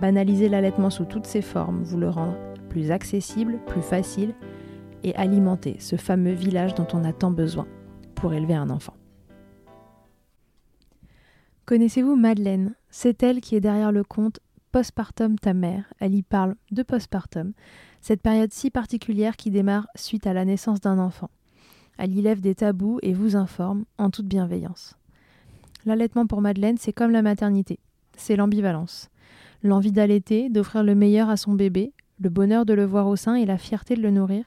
banaliser l'allaitement sous toutes ses formes, vous le rendre plus accessible, plus facile, et alimenter ce fameux village dont on a tant besoin pour élever un enfant. Connaissez-vous Madeleine? C'est elle qui est derrière le compte Postpartum ta mère. Elle y parle de postpartum, cette période si particulière qui démarre suite à la naissance d'un enfant. Elle y lève des tabous et vous informe en toute bienveillance. L'allaitement pour Madeleine, c'est comme la maternité. C'est l'ambivalence. L'envie d'allaiter, d'offrir le meilleur à son bébé, le bonheur de le voir au sein et la fierté de le nourrir,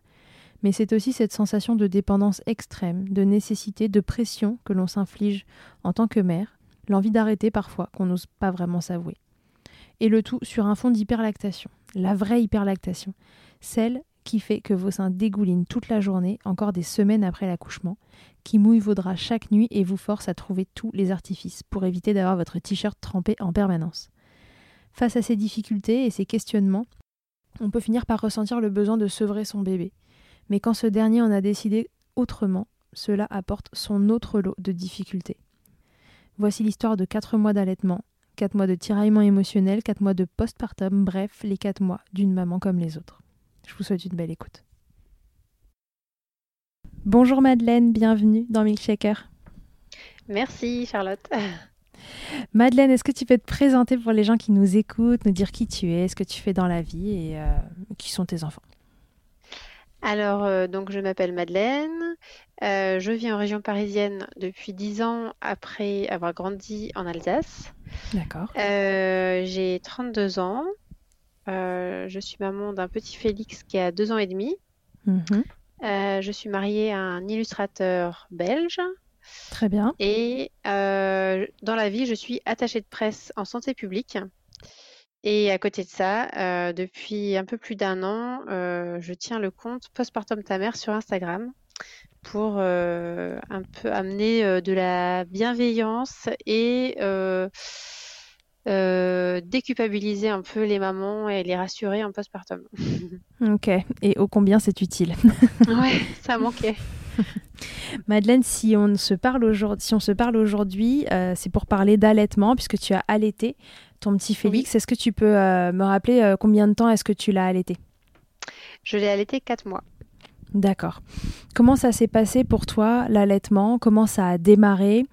mais c'est aussi cette sensation de dépendance extrême, de nécessité, de pression que l'on s'inflige en tant que mère, l'envie d'arrêter parfois qu'on n'ose pas vraiment s'avouer. Et le tout sur un fond d'hyperlactation, la vraie hyperlactation, celle qui fait que vos seins dégoulinent toute la journée, encore des semaines après l'accouchement, qui mouille vos draps chaque nuit et vous force à trouver tous les artifices pour éviter d'avoir votre t-shirt trempé en permanence. Face à ces difficultés et ces questionnements, on peut finir par ressentir le besoin de sevrer son bébé, mais quand ce dernier en a décidé autrement, cela apporte son autre lot de difficultés. Voici l'histoire de 4 mois d'allaitement, 4 mois de tiraillement émotionnel, 4 mois de postpartum, bref, les 4 mois d'une maman comme les autres. Je vous souhaite une belle écoute. Bonjour Madeleine, bienvenue dans Milkshaker. Merci Charlotte. Madeleine, est-ce que tu peux te présenter pour les gens qui nous écoutent, nous dire qui tu es, ce que tu fais dans la vie et euh, qui sont tes enfants? Alors, euh, donc je m'appelle Madeleine. Euh, je vis en région parisienne depuis 10 ans après avoir grandi en Alsace. D'accord. Euh, j'ai 32 ans. je suis maman d'un petit Félix qui a 2 ans et demi. Mhm. je suis mariée à un illustrateur belge. Très bien. Et dans la vie, je suis attachée de presse en santé publique. Et à côté de ça, euh, depuis un peu plus d'un an, euh, je tiens le compte Postpartum ta mère sur Instagram pour euh, un peu amener de la bienveillance et déculpabiliser un peu les mamans et les rassurer en postpartum. ok, et ô combien c'est utile. ouais, ça manquait. Madeleine, si on se parle aujourd'hui, si on se parle aujourd'hui, c'est pour parler d'allaitement puisque tu as allaité ton petit Félix. Est-ce que tu peux euh, me rappeler euh, combien de temps est-ce que tu l'as allaité? Je l'ai allaité 4 mois. D'accord. Comment ça s'est passé pour toi, l'allaitement? Comment ça a démarré?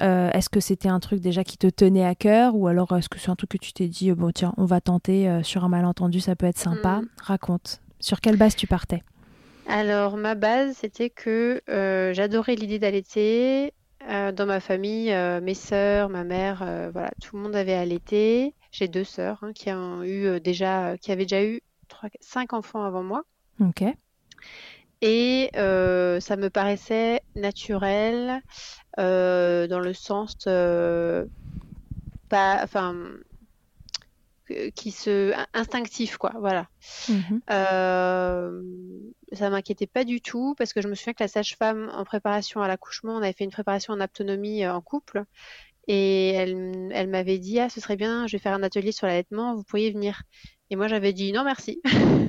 Euh, Est-ce que c'était un truc déjà qui te tenait à cœur? Ou alors est-ce que c'est un truc que tu t'es dit, bon tiens, on va tenter sur un malentendu, ça peut être sympa? Hmm. Raconte. Sur quelle base tu partais? Alors, ma base, c'était que j'adorais l'idée d'allaiter. Euh, dans ma famille, euh, mes sœurs, ma mère, euh, voilà, tout le monde avait allaité. J'ai deux sœurs hein, qui ont eu déjà, qui avaient déjà eu cinq enfants avant moi. Ok. Et ça me paraissait naturel dans le sens pas, enfin, qui se instinctif quoi voilà. Mmh euh, ça m'inquiétait pas du tout parce que je me souviens que la sage-femme en préparation à l'accouchement on avait fait une préparation en autonomie euh, en couple et elle, elle m'avait dit ah ce serait bien je vais faire un atelier sur l'allaitement vous pourriez venir et moi j'avais dit non merci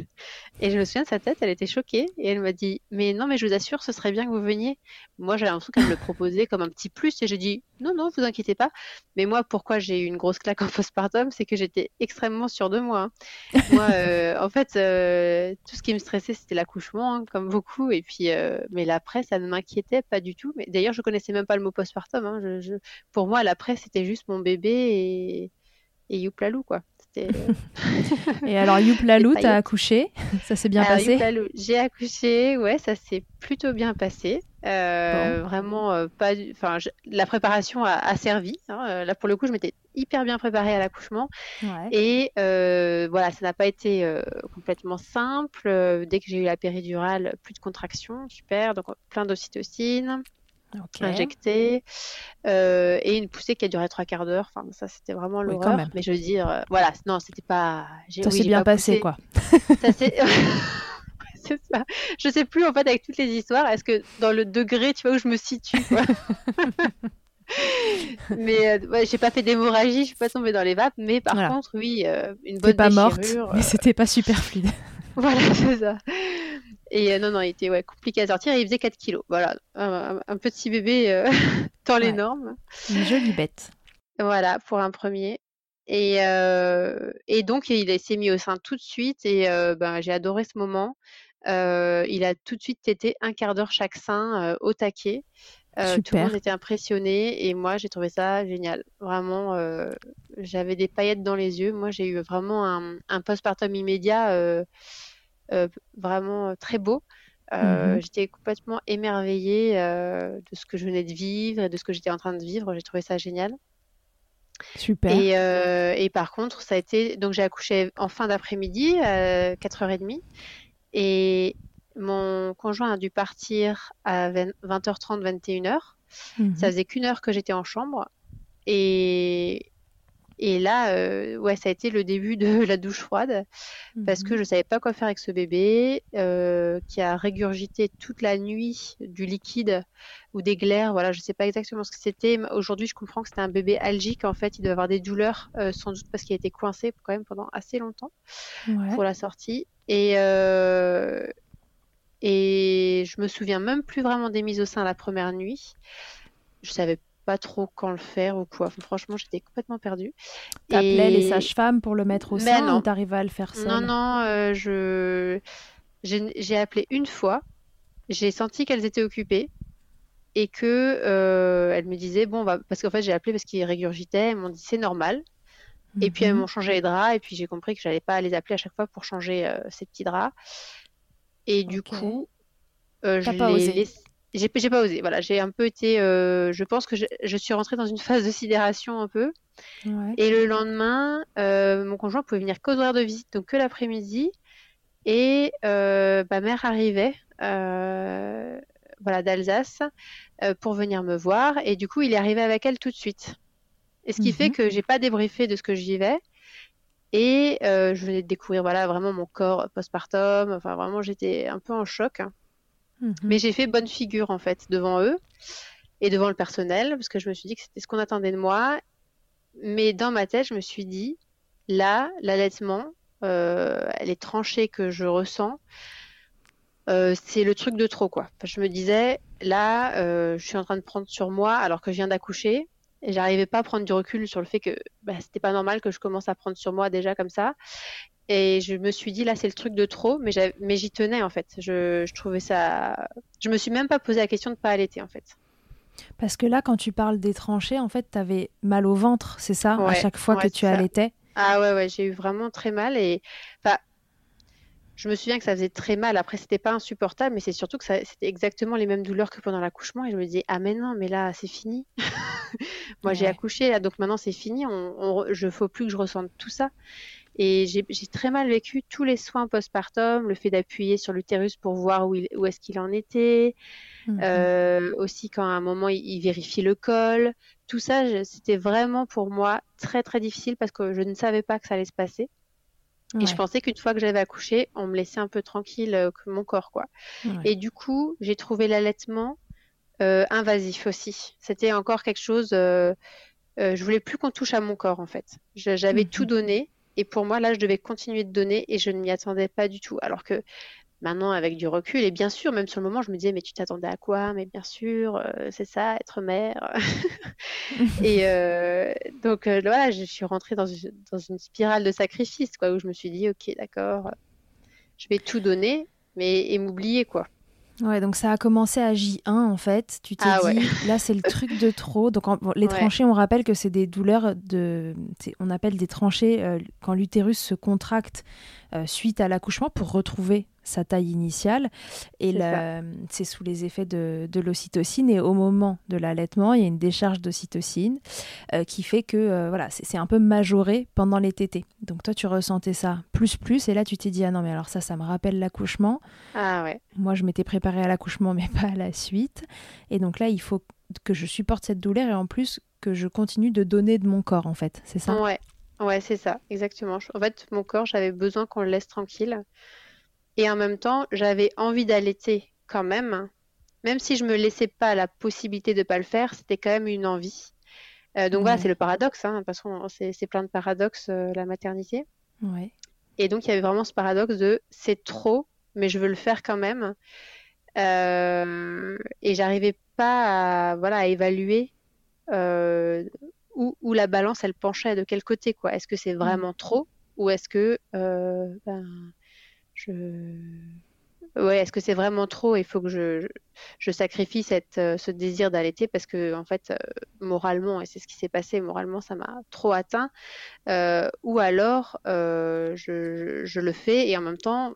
Et je me souviens de sa tête, elle était choquée et elle m'a dit Mais non, mais je vous assure, ce serait bien que vous veniez. Moi, j'avais l'impression qu'elle me le proposait comme un petit plus et j'ai dit Non, non, vous inquiétez pas. Mais moi, pourquoi j'ai eu une grosse claque en postpartum C'est que j'étais extrêmement sûre de moi. Hein. moi, euh, en fait, euh, tout ce qui me stressait, c'était l'accouchement, hein, comme beaucoup. Et puis, euh, mais l'après, ça ne m'inquiétait pas du tout. Mais d'ailleurs, je connaissais même pas le mot postpartum. Hein. Je, Pour moi, l'après, c'était juste mon bébé et, et youplalou, quoi. C'était. Et alors, Youplalou, t'as accouché Ça s'est bien passé J'ai accouché, ouais, ça s'est plutôt bien passé. Euh, vraiment, euh, pas. Enfin, la préparation a, servi. Hein. Là, pour le coup, je m'étais hyper bien préparée à l'accouchement. Et voilà, ça n'a pas été complètement simple. dès que j'ai eu la péridurale, plus de contractions, super. Donc, plein d'ocytocine injecté euh, et une poussée qui a duré trois quarts d'heure. Enfin, ça, c'était vraiment l'horreur. mais je veux dire, euh, voilà, non, c'était pas. Ça s'est bien passé, quoi. ça c'est ça. Je sais plus en fait avec toutes les histoires. Est-ce que dans le degré, tu vois où je me situe quoi. mais euh, ouais, j'ai pas fait d'hémorragie, je suis pas tombée dans les vapes, mais par contre, oui, une bonne pas déchirure. morte, mais c'était pas super fluide. voilà, c'est ça. Et euh, non, non, il était ouais, compliqué à sortir et il faisait 4 kilos. Voilà, un, petit bébé euh, dans les normes. Une jolie bête. Voilà, pour un premier. Et, euh, et donc, il s'est mis au sein tout de suite et ben, j'ai adoré ce moment. il a tout de suite été un quart d'heure chaque sein au taquet. tout le monde était impressionné et moi j'ai trouvé ça génial. Vraiment, j'avais des paillettes dans les yeux. Moi j'ai eu vraiment un, un postpartum immédiat euh, vraiment euh, très beau. Euh, mhm. J'étais complètement émerveillée de ce que je venais de vivre et de ce que j'étais en train de vivre. J'ai trouvé ça génial. Super. Et, et, par contre, ça a été. Donc, j'ai accouché en fin d'après-midi, à 4h30. Et mon conjoint a dû partir à 20h30, 21h. Mhm. Ça faisait qu'une heure que j'étais en chambre. Et et là, euh, ouais, ça a été le début de la douche froide parce que mhm. je savais pas quoi faire avec ce bébé euh, qui a régurgité toute la nuit du liquide ou des glaires. Voilà, je sais pas exactement ce que c'était. Aujourd'hui, je comprends que c'était un bébé algique. En fait, il doit avoir des douleurs, euh, sans doute parce qu'il a été coincé quand même pendant assez longtemps pour la sortie. Et et je me souviens même plus vraiment des mises au sein la première nuit. Je savais pas trop quand le faire ou quoi. franchement, j'étais complètement perdue. T'appelais et... les sages-femmes pour le mettre au sein ou t'arrivais à le faire seule Non, non, euh, je j'ai appelé une fois. J'ai senti qu'elles étaient occupées et que euh, elles me disaient bon, va... parce qu'en fait j'ai appelé parce qu'ils régurgitaient. Elles m'ont dit c'est normal. Et puis elles mhm. m'ont changé les draps et puis j'ai compris que j'allais pas les appeler à chaque fois pour changer euh, ces petits draps. Et du coup, euh, je pas osé j'ai pas osé. Voilà, j'ai un peu été. Euh, je pense que je, suis rentrée dans une phase de sidération un peu. Et le lendemain, euh, mon conjoint pouvait venir qu'aux horaires de visite, donc que l'après-midi. Et euh, ma mère arrivait, voilà, d'Alsace, pour venir me voir. Et du coup, il est arrivé avec elle tout de suite. Et ce qui fait mhm. que j'ai pas débriefé de ce que je vivais. Et je venais de découvrir, voilà, vraiment mon corps postpartum. Enfin, vraiment, j'étais un peu en choc. Mhm. Mais j'ai fait bonne figure en fait devant eux et devant le personnel parce que je me suis dit que c'était ce qu'on attendait de moi. Mais dans ma tête, je me suis dit, là, l'allaitement, euh, les tranchées que je ressens, euh, c'est le truc de trop quoi. je me disais, là, euh, je suis en train de prendre sur moi alors que je viens d'accoucher. Et j'arrivais pas à prendre du recul sur le fait que bah, c'était pas normal que je commence à prendre sur moi déjà comme ça. Et je me suis dit, là, c'est le truc de trop, mais, mais j'y tenais, en fait. Je, trouvais ça. Je me suis même pas posé la question de pas allaiter, en fait. Parce que là, quand tu parles des tranchées, en fait, tu avais mal au ventre, c'est ça, à chaque fois que tu allaitais? Ah ouais, ouais, j'ai eu vraiment très mal. Et enfin, je me souviens que ça faisait très mal. Après, c'était pas insupportable, mais c'est surtout que c'était exactement les mêmes douleurs que pendant l'accouchement. Et je me disais, ah mais non, mais là, c'est fini. Moi, j'ai accouché, là, donc maintenant, c'est fini. On, on, je faut plus que je ressente tout ça. Et j'ai très mal vécu tous les soins postpartum, le fait d'appuyer sur l'utérus pour voir où, où est-ce qu'il en était, mhm. euh, aussi quand à un moment il, vérifie le col. Tout ça, c'était vraiment pour moi très très difficile parce que je ne savais pas que ça allait se passer. Et je pensais qu'une fois que j'avais accouché, on me laissait un peu tranquille euh, que mon corps, quoi. Et du coup, j'ai trouvé l'allaitement euh, invasif aussi. C'était encore quelque chose. Euh, je voulais plus qu'on touche à mon corps, en fait. J'avais tout mhm. donné et pour moi, là, je devais continuer de donner et je ne m'y attendais pas du tout. Alors que maintenant, avec du recul, et bien sûr, même sur le moment, je me disais, mais tu t'attendais à quoi? Mais bien sûr, euh, c'est ça, être mère. et euh, donc, euh, voilà, je suis rentrée dans une, dans une, spirale de sacrifice, quoi, où je me suis dit, ok, d'accord, je vais tout donner, mais et m'oublier, quoi. Ouais, donc ça a commencé à J1 en fait. Tu t'es ah dit, là c'est le truc de trop. Donc les tranchées, on rappelle que c'est des douleurs de. On appelle des tranchées euh, quand l'utérus se contracte suite à l'accouchement pour retrouver sa taille initiale. Et c'est sous les effets de, l'ocytocine. Et au moment de l'allaitement, il y a une décharge d'ocytocine euh, qui fait que euh, voilà, c'est un peu majoré pendant les tétés. Donc toi, tu ressentais ça plus plus. Et là, tu t'es dit, ah non, mais alors ça, ça me rappelle l'accouchement. Ah ouais. Moi, je m'étais préparée à l'accouchement, mais pas à la suite. Et donc là, il faut que je supporte cette douleur et en plus que je continue de donner de mon corps, en fait. C'est ça? Ouais. Ouais, c'est ça, exactement. En fait, mon corps, j'avais besoin qu'on le laisse tranquille. Et en même temps, j'avais envie d'allaiter quand même. Même si je me laissais pas la possibilité de pas le faire, c'était quand même une envie. Euh, donc voilà, c'est le paradoxe. Hein, parce que c'est plein de paradoxes, euh, la maternité. Ouais. Et donc, il y avait vraiment ce paradoxe de c'est trop, mais je veux le faire quand même. Euh, et j'arrivais pas à, voilà, à évaluer euh, où, où, la balance, elle penchait, de quel côté. quoi? Est-ce que c'est vraiment mm. trop? Ou est-ce que ben, je ouais est-ce que c'est vraiment trop il faut que je, je, sacrifie cette, euh, ce désir d'allaiter parce que en fait euh, moralement et c'est ce qui s'est passé moralement ça m'a trop atteint euh, ou alors je, je, le fais et en même temps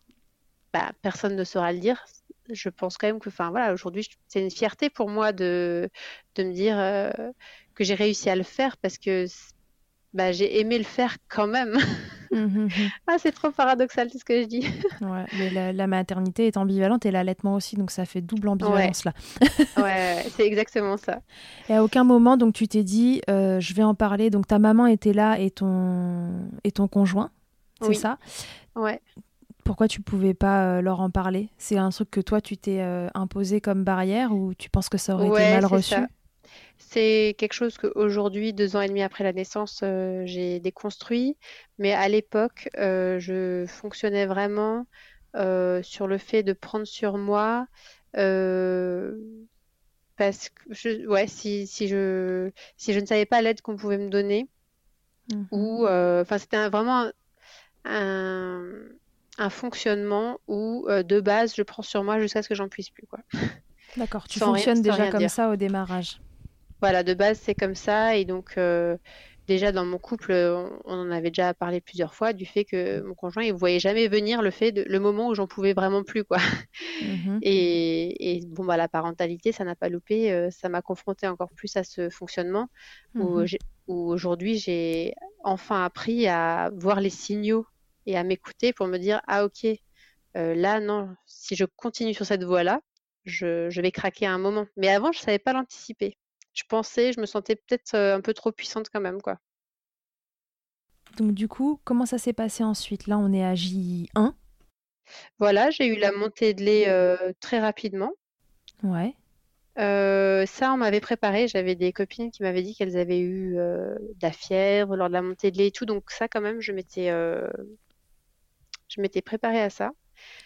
bah, personne ne saura le dire je pense quand même que enfin voilà aujourd'hui c'est une fierté pour moi de, de me dire que j'ai réussi à le faire parce que bah, j'ai aimé le faire quand même. Mmh, mmh, mmh. ah, c'est trop paradoxal tout ce que je dis. ouais, mais la, maternité est ambivalente et l'allaitement aussi, donc ça fait double ambivalence là. ouais, c'est exactement ça. Et à aucun moment, donc tu t'es dit, euh, je vais en parler. Donc ta maman était là et ton et ton conjoint, c'est ça? Ouais. Pourquoi tu pouvais pas euh, leur en parler? C'est un truc que toi tu t'es euh, imposé comme barrière ou tu penses que ça aurait été mal reçu? C'est quelque chose qu'aujourd'hui, deux ans et demi après la naissance, euh, j'ai déconstruit. Mais à l'époque, euh, je fonctionnais vraiment euh, sur le fait de prendre sur moi. parce que je, ouais, si, si, je, si je ne savais pas l'aide qu'on pouvait me donner, mmh ou enfin c'était vraiment un, un, fonctionnement où de base je prends sur moi jusqu'à ce que j'en puisse plus quoi. D'accord, tu fonctionnes déjà comme ça au démarrage. Voilà, de base, c'est comme ça. Et donc, euh, déjà dans mon couple, on, en avait déjà parlé plusieurs fois du fait que mon conjoint, il ne voyait jamais venir le fait de, le moment où j'en pouvais vraiment plus, quoi. Mmh et, bon, bah, la parentalité, ça n'a pas loupé. Euh, ça m'a confronté encore plus à ce fonctionnement où, mmh où aujourd'hui, j'ai enfin appris à voir les signaux et à m'écouter pour me dire, ah ok, euh, là, non, si je continue sur cette voie-là, je, je, vais craquer à un moment. Mais avant, je ne savais pas l'anticiper je pensais, je me sentais peut-être un peu trop puissante quand même, quoi. Donc du coup, comment ça s'est passé ensuite? Là, on est à J1. Voilà, j'ai eu la montée de lait très rapidement. Ouais. ça, on m'avait préparé. J'avais des copines qui m'avaient dit qu'elles avaient eu de la fièvre lors de la montée de lait et tout. Donc ça, quand même, je m'étais, je m'étais préparée à ça.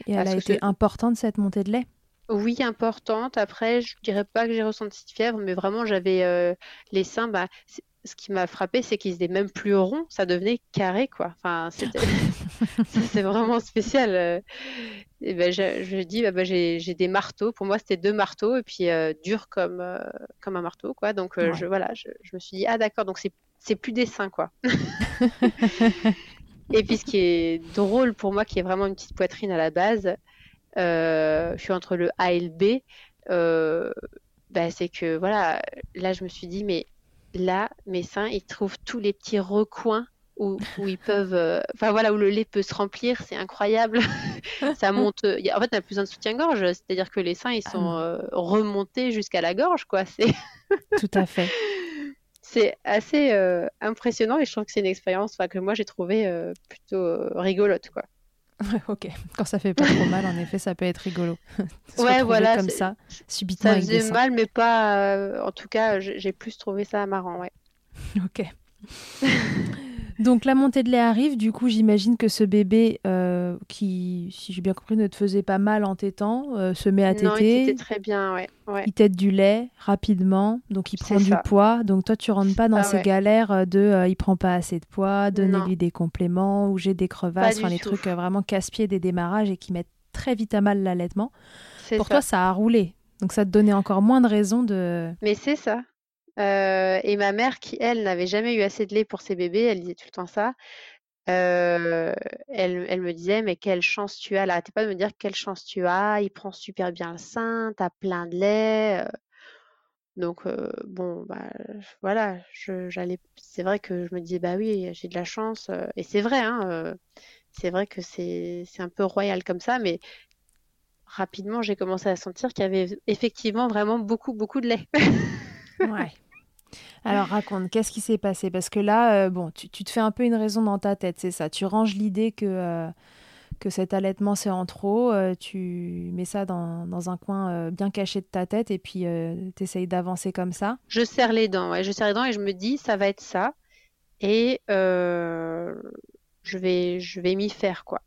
Et elle a été importante cette montée de lait? Oui, importante. Après, je dirais pas que j'ai ressenti de fièvre, mais vraiment, j'avais euh, les seins. Bah, ce qui m'a frappé, c'est qu'ils étaient même plus ronds, ça devenait carré, quoi. Enfin, c'est vraiment spécial. Euh. Et ben, je, je dis, bah, j'ai des marteaux. Pour moi, c'était deux marteaux et puis euh, dur comme comme un marteau, quoi. Donc, je voilà, je, me suis dit, ah d'accord, donc c'est plus des seins, quoi. et puis, ce qui est drôle pour moi, qui est vraiment une petite poitrine à la base. Euh, je suis entre le A et le B, euh, bah, c'est que voilà, là je me suis dit, mais là, mes seins, ils trouvent tous les petits recoins où, où ils peuvent, euh, enfin voilà, où le lait peut se remplir, c'est incroyable. ça monte. en fait, on n'a plus besoin de soutien-gorge, c'est-à-dire que les seins, ils sont ah remontés jusqu'à la gorge, quoi. C'est tout à fait. c'est assez impressionnant et je trouve que c'est une expérience que moi j'ai trouvé plutôt rigolote, quoi. Ok. Quand ça fait pas trop mal, en effet, ça peut être rigolo. ouais, voilà. Comme ça, subitement. Ça faisait mal, mais pas. Euh, en tout cas, j'ai plus trouvé ça marrant, ouais. ok. Donc la montée de lait arrive, du coup j'imagine que ce bébé euh, qui, si j'ai bien compris, ne te faisait pas mal en tétant, euh, se met à téter. Non, il tétait très bien, ouais. Il tète du lait rapidement, donc il prend du poids. Donc toi tu rentres pas dans ah ces galères de il prend pas assez de poids, donnez-lui des compléments ou j'ai des crevasses, enfin les trucs vraiment casse-pieds des démarrages et qui mettent très vite à mal l'allaitement. Pour toi, ça a roulé. Donc ça te donnait encore moins de raisons de. Mais c'est ça. Et ma mère, qui elle n'avait jamais eu assez de lait pour ses bébés, elle disait tout le temps ça. Elle, me disait, mais quelle chance tu as. Elle n'arrêtait pas de me dire quelle chance tu as. Il prend super bien le sein, t'as plein de lait. Donc bon, bah voilà, j'allais. C'est vrai que je me disais bah oui, j'ai de la chance. et c'est vrai, hein, c'est vrai que c'est un peu royal comme ça, mais rapidement j'ai commencé à sentir qu'il y avait effectivement vraiment beaucoup beaucoup de lait. ouais. Alors raconte, qu'est-ce qui s'est passé? Parce que là, bon, tu, te fais un peu une raison dans ta tête, c'est ça. Tu ranges l'idée que que cet allaitement c'est en trop, euh, tu mets ça dans, dans un coin euh, bien caché de ta tête et puis euh, tu essayes d'avancer comme ça. Je serre les dents, ouais, je serre les dents et je me dis ça va être ça et je vais, je vais m'y faire quoi.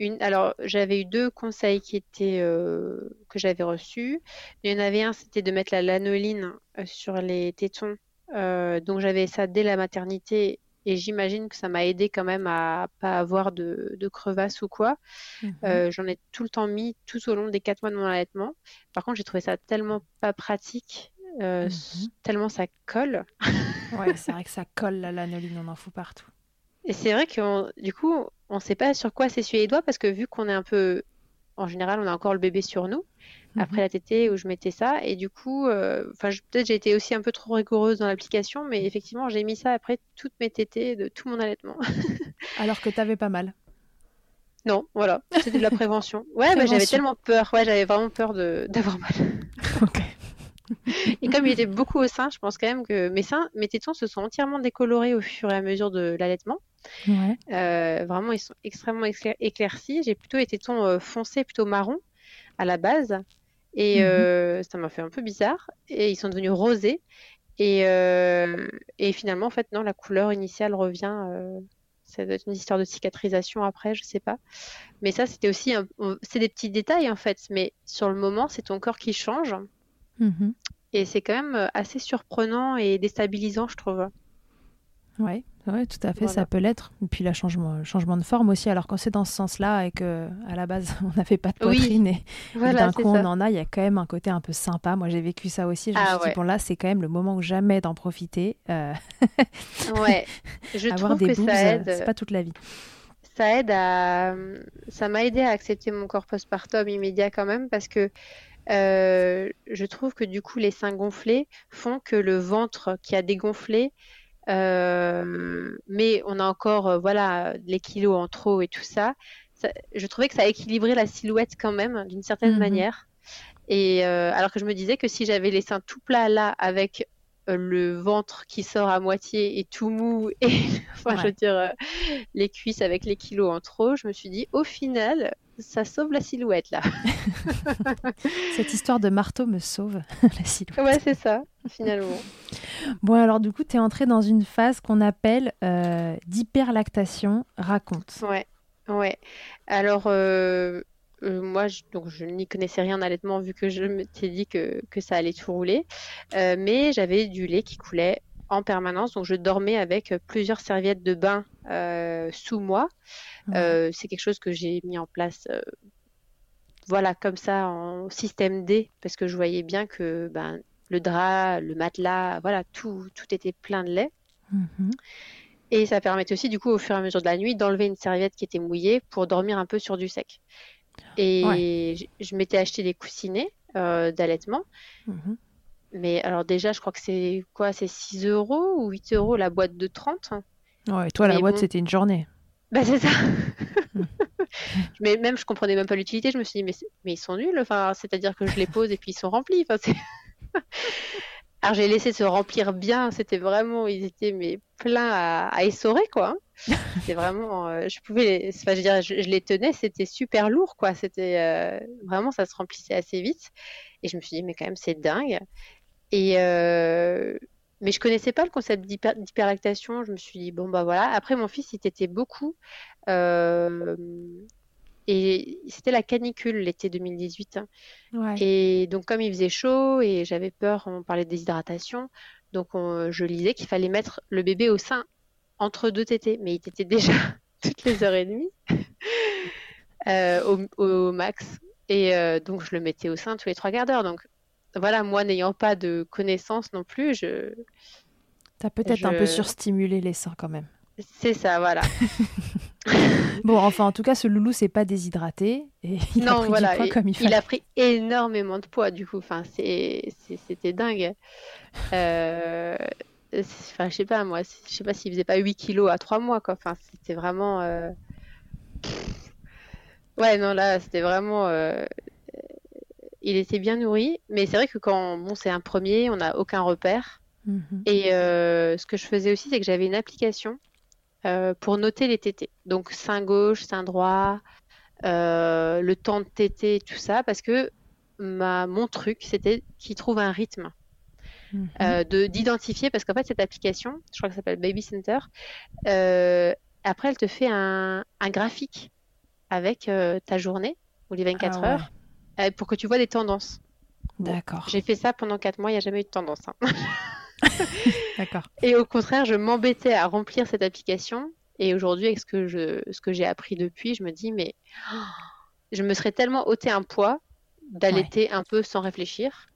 Une, alors j'avais eu deux conseils qui étaient que j'avais reçus. Il y en avait un, c'était de mettre la lanoline sur les tétons. donc j'avais ça dès la maternité et j'imagine que ça m'a aidé quand même à pas avoir de, de crevasses ou quoi. Mhm. Euh, j'en ai tout le temps mis tout au long des quatre mois de mon allaitement. Par contre, j'ai trouvé ça tellement pas pratique, euh, mhm. tellement ça colle. ouais, c'est vrai que ça colle la lanoline, on en fout partout. Et c'est vrai que du coup, on ne sait pas sur quoi s'essuyer les doigts parce que vu qu'on est un peu, en général, on a encore le bébé sur nous. Mhm. après la tétée où je mettais ça. Et du coup, euh, peut-être j'ai été aussi un peu trop rigoureuse dans l'application, mais effectivement, j'ai mis ça après toutes mes tétées de tout mon allaitement. Alors que tu avais pas mal. Non, voilà, c'était de la prévention. Ouais, bah, j'avais tellement peur. Ouais, j'avais vraiment peur d'avoir mal. ok. et comme il était beaucoup au sein, je pense quand même que mes seins, mes tétons se sont entièrement décolorés au fur et à mesure de l'allaitement. Ouais. Euh, vraiment, ils sont extrêmement éclaircis. J'ai plutôt les tétons euh, foncés, plutôt marron à la base. Et mhm. euh, ça m'a fait un peu bizarre. Et ils sont devenus rosés. Et, et finalement, en fait, non, la couleur initiale revient. Ça doit être une histoire de cicatrisation après, je sais pas. Mais ça, c'était aussi. C'est des petits détails, en fait. Mais sur le moment, c'est ton corps qui change. Mhm. Et c'est quand même assez surprenant et déstabilisant, je trouve. Ouais, ouais, tout à fait, ça peut l'être. Et puis, le changement, changement de forme aussi. Alors, quand c'est dans ce sens-là et que à la base, on n'avait pas de poitrine et, d'un coup, on en a, il y a quand même un côté un peu sympa. Moi, j'ai vécu ça aussi. Je me ah suis dit, bon, là, c'est quand même le moment ou jamais d'en profiter. Euh... ouais, je Avoir trouve des que ça aide. C'est pas toute la vie. Ça aide à. Ça m'a aidé à accepter mon corps postpartum immédiat quand même parce que. Euh, je trouve que du coup les seins gonflés font que le ventre qui a dégonflé euh, mais on a encore euh, voilà les kilos en trop et tout ça. je trouvais que ça équilibrait la silhouette quand même d'une certaine mhm. manière. Et euh, alors que je me disais que si j'avais les seins tout plats là avec le ventre qui sort à moitié et tout mou et enfin je veux dire les cuisses avec les kilos en trop, je me suis dit au final ça sauve la silhouette là. Cette histoire de marteau me sauve la silhouette. Ouais, c'est ça, finalement. Bon, alors du coup, tu es entrée dans une phase qu'on appelle euh, d'hyperlactation. Raconte. Ouais, ouais. Alors, euh, euh, moi, je, donc, je n'y connaissais rien en allaitement vu que je m'étais dit que, que, ça allait tout rouler. mais j'avais du lait qui coulait en permanence. Donc, je dormais avec plusieurs serviettes de bain sous moi. Euh, c'est quelque chose que j'ai mis en place, euh, voilà, comme ça, en système D, parce que je voyais bien que ben, le drap, le matelas, voilà, tout, tout était plein de lait. Mhm. Et ça permettait aussi, du coup, au fur et à mesure de la nuit, d'enlever une serviette qui était mouillée pour dormir un peu sur du sec. Et je, m'étais acheté des coussinets euh, d'allaitement. Mhm. Mais alors déjà, je crois que c'est quoi C'est 6 euros ou 8 euros la boîte de 30 Ouais, toi, la boîte, c'était une journée. Bah, c'est ça. mais même, je comprenais même pas l'utilité. Je me suis dit, mais, mais ils sont nuls. Enfin, c'est-à-dire que je les pose et puis ils sont remplis. Enfin, Alors, j'ai laissé se remplir bien. C'était vraiment, ils étaient mais pleins à, à essorer, quoi. C'était vraiment, euh, je pouvais, enfin, je, veux dire, je, les tenais, c'était super lourd, quoi. C'était euh, vraiment, ça se remplissait assez vite. Et je me suis dit, mais quand même, c'est dingue. Et, euh, mais je connaissais pas le concept d'hyperlactation. Je me suis dit, bon, bah voilà. Après, mon fils, il t'était beaucoup. Euh, et c'était la canicule l'été 2018. Hein. Et donc, comme il faisait chaud et j'avais peur, on parlait de déshydratation. Donc, je lisais qu'il fallait mettre le bébé au sein entre deux tétés. Mais il était déjà toutes les heures et demie. au, max. Et donc, je le mettais au sein tous les trois quarts d'heure. Donc, voilà, moi n'ayant pas de connaissances non plus, je. T'as peut-être un peu surstimulé les seins quand même. C'est ça, voilà. bon, enfin, en tout cas, ce loulou s'est pas déshydraté et il a pris du poids comme il fallait. Il a pris énormément de poids, du coup. Enfin, c'était dingue. Euh... Enfin, je sais pas, moi, je sais pas s'il faisait pas 8 kilos à 3 mois, quoi. Enfin, c'était vraiment. Euh, ouais, non, là, c'était vraiment. Euh, il était bien nourri, mais c'est vrai que quand bon, c'est un premier, on n'a aucun repère. Mhm. Et euh, ce que je faisais aussi, c'est que j'avais une application euh, pour noter les TT. Donc sein gauche, sein droit, euh, le temps de TT, tout ça, parce que ma, mon truc, c'était qu'il trouve un rythme. Mhm. de d'identifier parce qu'en fait cette application je crois que ça s'appelle Baby Center après elle te fait un, un graphique avec ta journée ou les 24 ah heures pour que tu vois des tendances d'accord j'ai fait ça pendant 4 mois il n'y a jamais eu de tendance hein. D'accord. Et au contraire, je m'embêtais à remplir cette application. Et aujourd'hui, avec ce que, je, ce que j'ai appris depuis, je me dis, mais je me serais tellement ôté un poids d'allaiter un peu sans réfléchir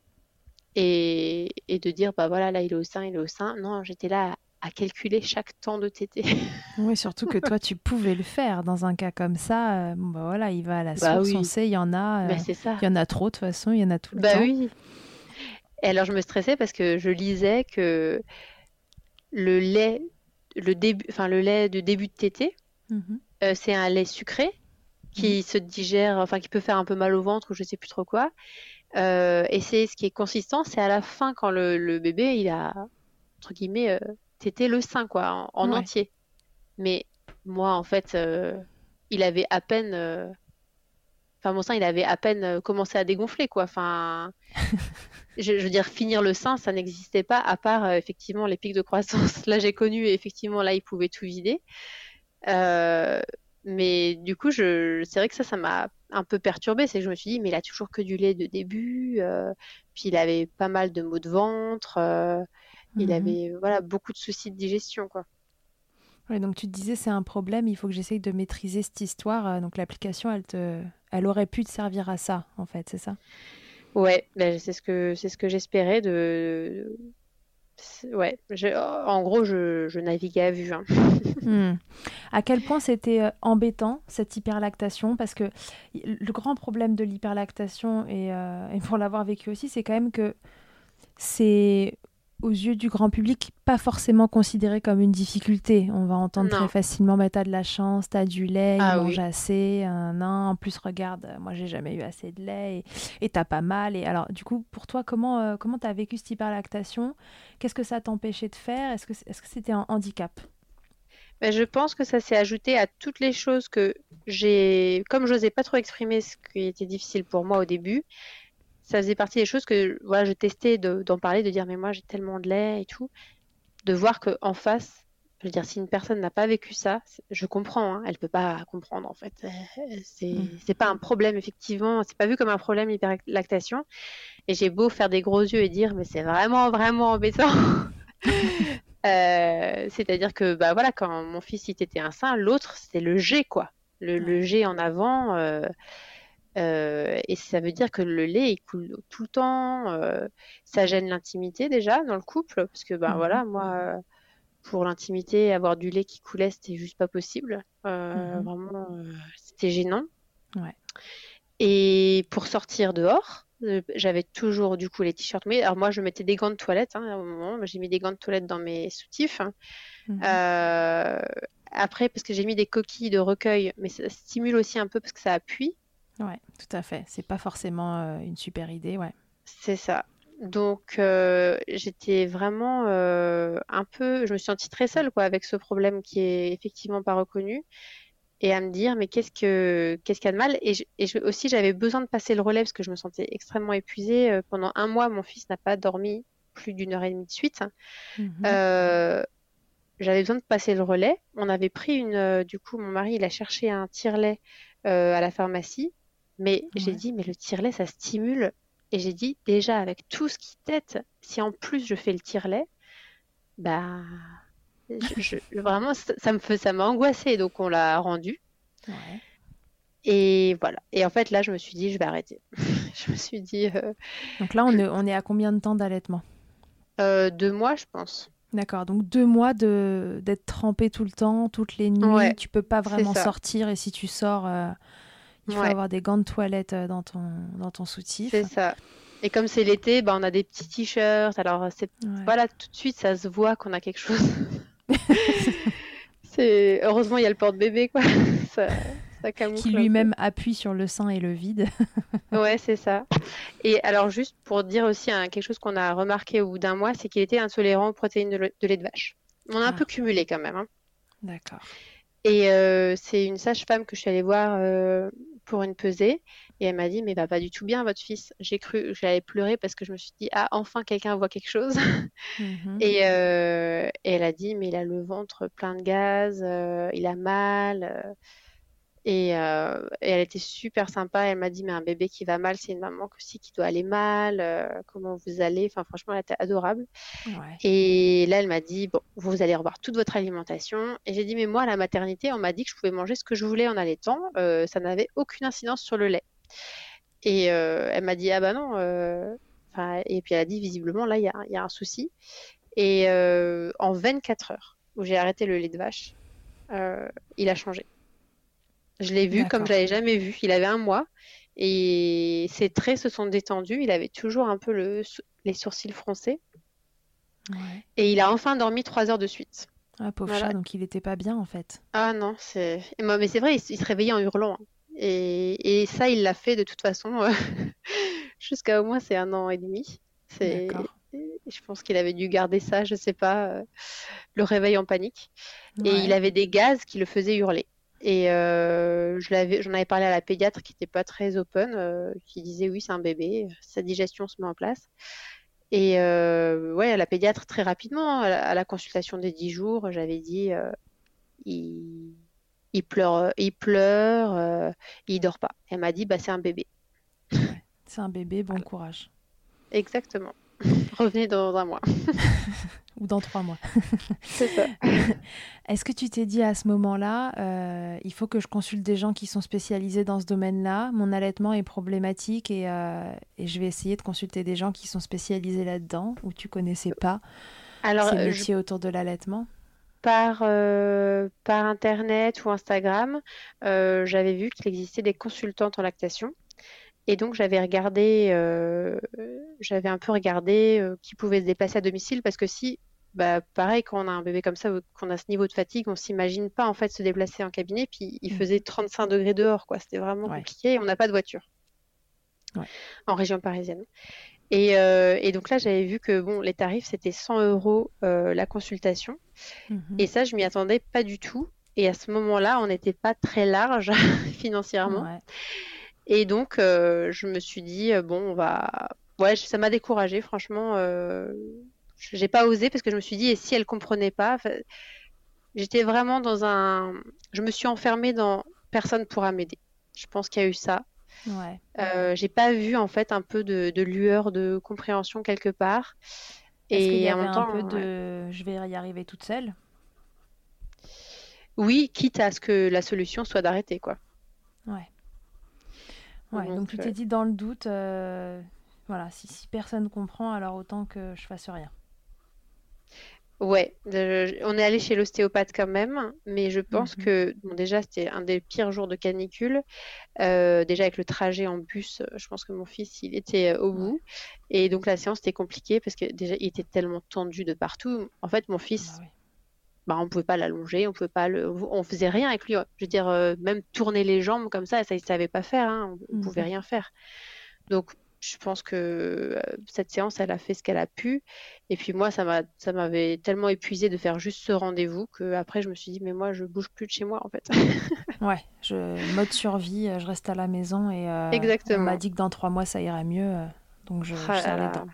et, et, de dire, bah voilà, là, il est au sein, il est au sein. Non, j'étais là à, calculer chaque temps de tété. oui, surtout que toi, tu pouvais le faire dans un cas comme ça. Euh, bah voilà, il va à la bah source, on sait, il y en a. Euh, ça. Il y en a trop, de toute façon, il y en a tout le bah temps. Bah oui. Et alors je me stressais parce que je lisais que le lait, le début, enfin le lait de début de tétée, mhm. euh, c'est un lait sucré qui mhm. se digère, enfin qui peut faire un peu mal au ventre ou je sais plus trop quoi. Euh, et c'est ce qui est consistant, c'est à la fin quand le, bébé il a entre guillemets euh, tété le sein quoi, en, entier. Mais moi en fait, il avait à peine Enfin, mon sein, il avait à peine commencé à dégonfler, quoi. Enfin, je, veux dire, finir le sein, ça n'existait pas, à part euh, effectivement les pics de croissance. Là, j'ai connu, et effectivement, là, il pouvait tout vider. Euh, mais du coup, je... c'est vrai que ça, ça m'a un peu perturbée. C'est que je me suis dit, mais il a toujours que du lait de début. Euh, puis il avait pas mal de maux de ventre. Il mhm. avait voilà, beaucoup de soucis de digestion, quoi. Ouais, donc tu te disais c'est un problème, il faut que j'essaye de maîtriser cette histoire. Donc l'application, elle te, elle aurait pu te servir à ça, en fait, c'est ça? Ouais, ben, c'est ce que c'est ce que j'espérais de. Ouais, en gros, je, je naviguais à vue. Hein. Hmm. À quel point c'était euh, embêtant cette hyperlactation? Parce que le grand problème de l'hyperlactation, et, euh, et pour l'avoir vécu aussi, c'est quand même que c'est aux yeux du grand public, pas forcément considéré comme une difficulté. On va entendre très facilement, mais t'as de la chance, t'as du lait, ah, il mange assez, un, an. En plus, regarde, moi j'ai jamais eu assez de lait et t'as pas mal. Et alors, du coup, pour toi, comment euh, comment t'as vécu cette hyperlactation? Qu'est-ce que ça t'empêchait de faire? Est-ce que est-ce que c'était un handicap? Ben, je pense que ça s'est ajouté à toutes les choses que j'ai, comme je n'osais pas trop exprimer ce qui était difficile pour moi au début, ça faisait partie des choses que voilà, je testais d'en parler, de dire mais moi j'ai tellement de lait et tout, de voir que en face, je veux dire si une personne n'a pas vécu ça, je comprends, hein, elle peut pas comprendre en fait, euh, c'est n'est mm. pas un problème effectivement, c'est pas vu comme un problème l'hyperlactation, et j'ai beau faire des gros yeux et dire mais c'est vraiment vraiment embêtant. Euh, c'est-à-dire que bah voilà quand mon fils il était un sein, l'autre c'était le G quoi, le, le G en avant. Euh, euh, et ça veut dire que le lait il coule tout le temps. Euh, ça gêne l'intimité déjà dans le couple parce que ben voilà moi pour l'intimité avoir du lait qui coulait c'était juste pas possible. Euh, mmh vraiment c'était gênant. Ouais. Et pour sortir dehors, j'avais toujours du coup les t-shirts. Mais alors moi je mettais des gants de toilette. Hein, à un moment j'ai mis des gants de toilette dans mes soutifs. Mmh après parce que j'ai mis des coquilles de recueil, mais ça stimule aussi un peu parce que ça appuie. Ouais, tout à fait. C'est pas forcément euh, une super idée, ouais. C'est ça. Donc euh, j'étais vraiment euh, un peu, je me suis sentie très seule quoi avec ce problème qui est effectivement pas reconnu et à me dire mais qu'est-ce que qu'est-ce qu'il y a de mal? Et, je, aussi j'avais besoin de passer le relais parce que je me sentais extrêmement épuisée pendant un mois mon fils n'a pas dormi plus d'une heure et demie de suite mhm. j'avais besoin de passer le relais on avait pris une du coup mon mari il a cherché un tire-lait à la pharmacie mais j'ai dit, mais le tire-lait, ça stimule. Et j'ai dit, déjà, avec tout ce qui tête, si en plus je fais le tire-lait, bah, vraiment, ça, me fait, ça m'a angoissé. Donc, on l'a rendu. Et voilà. Et en fait, là, je me suis dit, je vais arrêter. je me suis dit. Donc là, on est, on est à combien de temps d'allaitement? Deux mois, je pense. D'accord, donc deux mois de d'être trempé tout le temps, toutes les nuits, tu peux pas vraiment sortir et si tu sors, euh, il faut avoir des gants de toilette euh, dans ton, dans ton soutif. C'est ça. Et comme c'est l'été, bah, on a des petits t-shirts, alors c'est voilà, tout de suite ça se voit qu'on a quelque chose. c'est Heureusement il y a le porte-bébé quoi. ça qui lui-même appuie sur le sein et le vide. ouais, c'est ça. Et alors, juste pour dire aussi hein, quelque chose qu'on a remarqué au bout d'un mois, c'est qu'il était intolérant aux protéines de, lait de vache. On a un ah. peu cumulé quand même. Hein. D'accord. Et euh, c'est une sage-femme que je suis allée voir euh, pour une pesée. Et elle m'a dit, mais va pas du tout bien, votre fils. J'ai cru, j'allais pleurer parce que je me suis dit, ah, enfin quelqu'un voit quelque chose. Mhm. Euh, et, elle a dit, mais il a le ventre plein de gaz, il a mal. Euh, et, elle était super sympa. Elle m'a dit, mais un bébé qui va mal, c'est une maman aussi qui doit aller mal. Euh, comment vous allez? Enfin, franchement, elle était adorable. Et là, elle m'a dit, bon, vous allez revoir toute votre alimentation. Et j'ai dit, mais moi, à la maternité, on m'a dit que je pouvais manger ce que je voulais en allaitant. Euh, ça n'avait aucune incidence sur le lait. Et elle m'a dit, ah bah non. et puis elle a dit, visiblement, là, il y a, y a, un souci. Et en 24 heures, où j'ai arrêté le lait de vache, il a changé. Je l'ai vu comme je l'avais jamais vu. Il avait un mois et ses traits se sont détendus. Il avait toujours un peu le, les sourcils froncés. Et il a enfin dormi trois heures de suite. Ah, pauvre chat, donc il n'était pas bien en fait. Ah non, c'est. Mais c'est vrai, il, se réveillait en hurlant. Hein. Et, et ça, il l'a fait de toute façon euh, jusqu'à au moins c'est un an et demi. C'est. Je pense qu'il avait dû garder ça, je sais pas, euh, le réveil en panique. Et il avait des gaz qui le faisaient hurler. Et euh, j'en avais parlé à la pédiatre qui n'était pas très open, euh, qui disait oui, c'est un bébé, sa digestion se met en place. Et euh, ouais, à la pédiatre, très rapidement, à la, consultation des 10 jours, j'avais dit euh, il, il, pleure, il pleure, il dort pas. Elle m'a dit bah, c'est un bébé. c'est un bébé, bon courage. Exactement. Revenez dans un mois. Ou dans trois mois. C'est ça. Est-ce que tu t'es dit à ce moment-là, euh, il faut que je consulte des gens qui sont spécialisés dans ce domaine-là, mon allaitement est problématique et, euh, et, je vais essayer de consulter des gens qui sont spécialisés là-dedans, ou tu connaissais pas Alors, ces euh, métiers autour de l'allaitement? Par, par Internet ou Instagram, j'avais vu qu'il existait des consultantes en lactation. Et donc j'avais regardé, euh, j'avais un peu regardé euh, qui pouvait se déplacer à domicile parce que si, bah, pareil, quand on a un bébé comme ça, qu'on a ce niveau de fatigue, on s'imagine pas en fait se déplacer en cabinet. Puis il mmh. faisait 35 degrés dehors, quoi. C'était vraiment compliqué. Et on n'a pas de voiture en région parisienne. Euh, et, donc là, j'avais vu que bon, les tarifs c'était 100 euros la consultation. Mmh et ça, je m'y attendais pas du tout. Et à ce moment-là, on n'était pas très large financièrement. Et donc, euh, je me suis dit, euh, bon, on va. Ouais, ça m'a découragée, franchement. Euh... J'ai pas osé parce que je me suis dit, et si elle comprenait pas J'étais vraiment dans un. Je me suis enfermée dans personne pourra m'aider. Je pense qu'il y a eu ça. Ouais. Euh, j'ai pas vu en fait un peu de, lueur de compréhension quelque part. Et qu'il y avait un peu de je vais y arriver toute seule? Oui, quitte à ce que la solution soit d'arrêter quoi. Ouais. Ouais, donc, tu t'es dit dans le doute, euh, voilà, si, si personne comprend, alors autant que je fasse rien. Ouais, on est allé chez l'ostéopathe quand même, mais je pense mhm. que bon, déjà c'était un des pires jours de canicule. Euh, déjà avec le trajet en bus, je pense que mon fils il était euh, au bout, et donc la séance était compliquée parce que déjà il était tellement tendu de partout. En fait, mon fils, bah bah, on pouvait pas l'allonger, on pouvait pas le, on faisait rien avec lui. Je veux dire, euh, même tourner les jambes comme ça, ça il savait pas faire, hein. on, ne pouvait mhm. rien faire. Donc je pense que euh, cette séance, elle a fait ce qu'elle a pu. Et puis moi, ça m'a, ça m'avait tellement épuisé de faire juste ce rendez-vous que après je me suis dit, mais moi, je bouge plus de chez moi en fait. ouais, je mode survie, je reste à la maison et euh, Exactement. on m'a dit que dans trois mois ça irait mieux, donc je, ah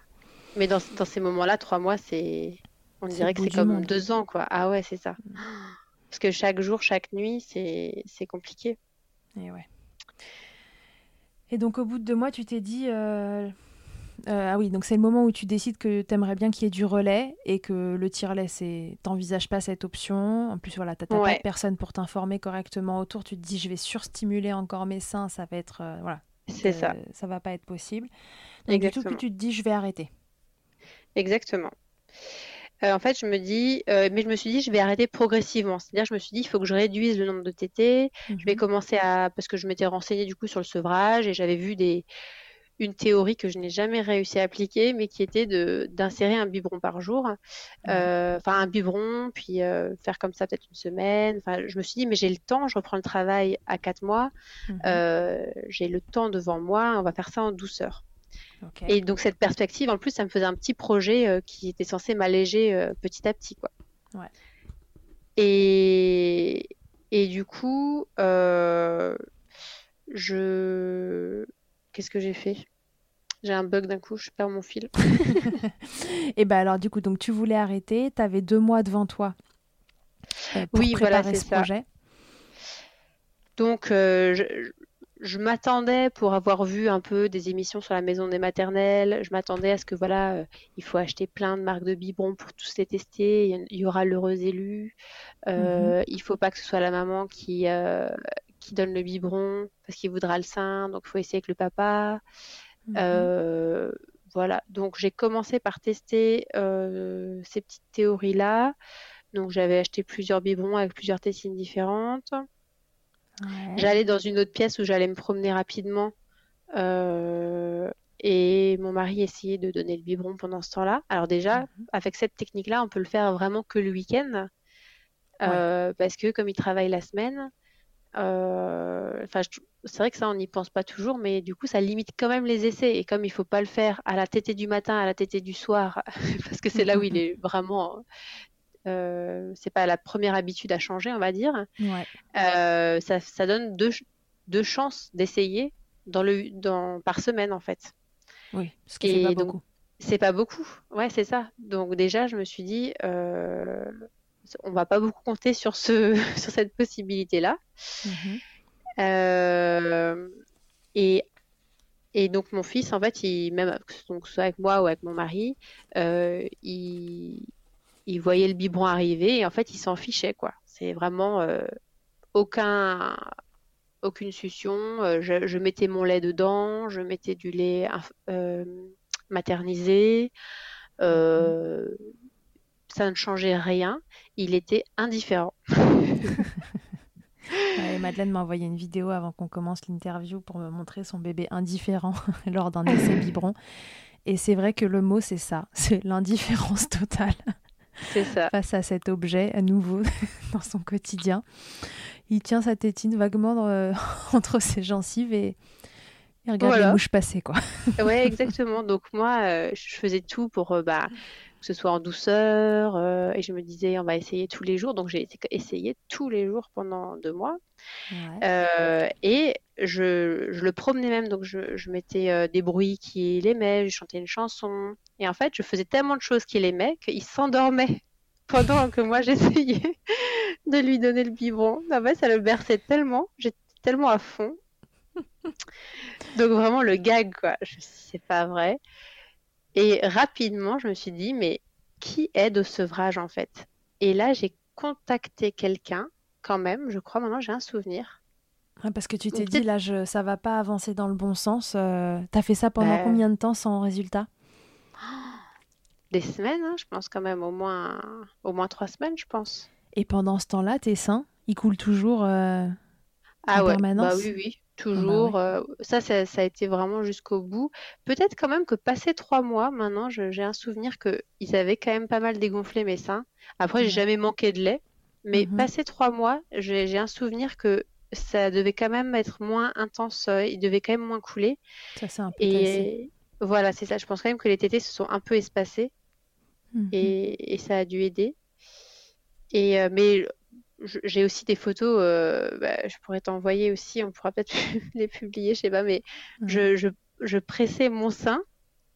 Mais dans, dans ces moments-là, trois mois, c'est on dirait que c'est comme deux ans, quoi. Ah ouais, c'est ça. Mm. Parce que chaque jour, chaque nuit, c'est compliqué. Et ouais. Et donc, au bout de deux mois, tu t'es dit, euh, Euh, ah oui, donc c'est le moment où tu décides que tu aimerais bien qu'il y ait du relais et que le tire-lait, c'est t'envisages pas cette option. En plus, voilà, t'as pas de personne pour t'informer correctement autour. Tu te dis, je vais surstimuler encore mes seins, ça va être, euh, voilà. C'est ça. Ça va pas être possible. Donc, du tout, tu te dis, je vais arrêter. Exactement. Euh, en fait, je me dis, euh, mais je me suis dit, je vais arrêter progressivement. C'est-à-dire, je me suis dit, il faut que je réduise le nombre de tétés. Je vais mhm. commencer à, parce que je m'étais renseignée du coup sur le sevrage et j'avais vu des, une théorie que je n'ai jamais réussi à appliquer, mais qui était de d'insérer un biberon par jour, euh, enfin un biberon, puis faire comme ça peut-être une semaine. Enfin, je me suis dit, mais j'ai le temps, je reprends le travail à quatre mois, mhm. j'ai le temps devant moi, on va faire ça en douceur. Et donc cette perspective, en plus, ça me faisait un petit projet euh, qui était censé m'alléger euh, petit à petit, quoi. Et et du coup, euh, je qu'est-ce que j'ai fait? J'ai un bug d'un coup, je perds mon fil. et ben alors du coup, donc tu voulais arrêter, tu avais deux mois devant toi. pour oui, préparer voilà, ce projet. Donc, je, je m'attendais pour avoir vu un peu des émissions sur la maison des maternelles, je m'attendais à ce que voilà, euh, il faut acheter plein de marques de biberons pour tous les tester, il y aura l'heureux élu, euh, mhm. il faut pas que ce soit la maman qui euh, qui donne le biberon parce qu'il voudra le sein, donc il faut essayer avec le papa. Mhm. Euh, voilà, donc j'ai commencé par tester ces petites théories là. Donc j'avais acheté plusieurs biberons avec plusieurs testines différentes. J'allais dans une autre pièce où j'allais me promener rapidement. Euh, et mon mari essayait de donner le biberon pendant ce temps-là. Alors déjà, mhm. avec cette technique-là, on peut le faire vraiment que le week-end. Euh, parce que comme il travaille la semaine, euh, c'est vrai que ça, on n'y pense pas toujours, mais du coup, ça limite quand même les essais. Et comme il faut pas le faire à la tétée du matin, à la tétée du soir, parce que c'est là où il est vraiment euh, c'est pas la première habitude à changer, on va dire. Euh, ça, donne deux, chances d'essayer dans le, dans, par semaine, en fait. Oui, ce qui est pas beaucoup. C'est pas beaucoup, ouais, c'est ça. Donc déjà, je me suis dit, euh, on va pas beaucoup compter sur ce, sur cette possibilité-là. Mhm. Euh, et et donc mon fils, en fait, il, même donc soit avec moi ou avec mon mari, il, il voyait le biberon arriver et en fait il s'en fichait quoi. C'est vraiment euh, aucun aucune succion. Euh, je, mettais mon lait dedans, je mettais du lait euh, maternisé. ça ne changeait rien. Il était indifférent. Madeleine m'a envoyé une vidéo avant qu'on commence l'interview pour me montrer son bébé indifférent lors d'un essai biberon. Et c'est vrai que le mot, c'est ça, c'est l'indifférence totale ça. face à cet objet à nouveau dans son quotidien. Il tient sa tétine vaguement euh, entre ses gencives et il regarde les mouches passer. Quoi. ouais, exactement. Donc moi, euh, je faisais tout pour euh, bah, que ce soit en douceur et je me disais on va essayer tous les jours. Donc j'ai essayé tous les jours pendant deux mois. Et je, le promenais même, donc je, mettais des bruits qu'il aimait, je chantais une chanson. Et en fait, je faisais tellement de choses qu'il aimait qu'il s'endormait pendant que moi j'essayais de lui donner le biberon. En fait, ça le berçait tellement, j'étais tellement à fond. Donc vraiment le gag, quoi. Je c'est pas vrai. Et rapidement, je me suis dit, mais qui aide au sevrage en fait? Et là, j'ai contacté quelqu'un, quand même, je crois, maintenant j'ai un souvenir. parce que tu t'es dit, là, je, ça va pas avancer dans le bon sens. Euh, T'as fait ça pendant bah, combien de temps sans résultat? Des semaines, hein, je pense quand même au moins, au moins trois semaines, je pense. Et pendant ce temps-là, tes seins, ils coulent toujours euh, ah en ouais, permanence? bah oui, oui, toujours. Ah bah euh, ça, ça, a été vraiment jusqu'au bout. Peut-être quand même que passé trois mois, maintenant, j'ai un souvenir que ils avaient quand même pas mal dégonflé mes seins. Après, j'ai jamais manqué de lait, mais mhm. passé trois mois, j'ai un souvenir que ça devait quand même être moins intense, euh, il devait quand même moins couler. Ça, c'est un peu Et voilà, c'est ça. Je pense quand même que les tétés se sont un peu espacés. Mhm. et, ça a dû aider. Et, euh, mais j'ai aussi des photos, euh, bah, je pourrais t'envoyer aussi, on pourra peut-être les publier, je sais pas, mais je, je, je, pressais mon sein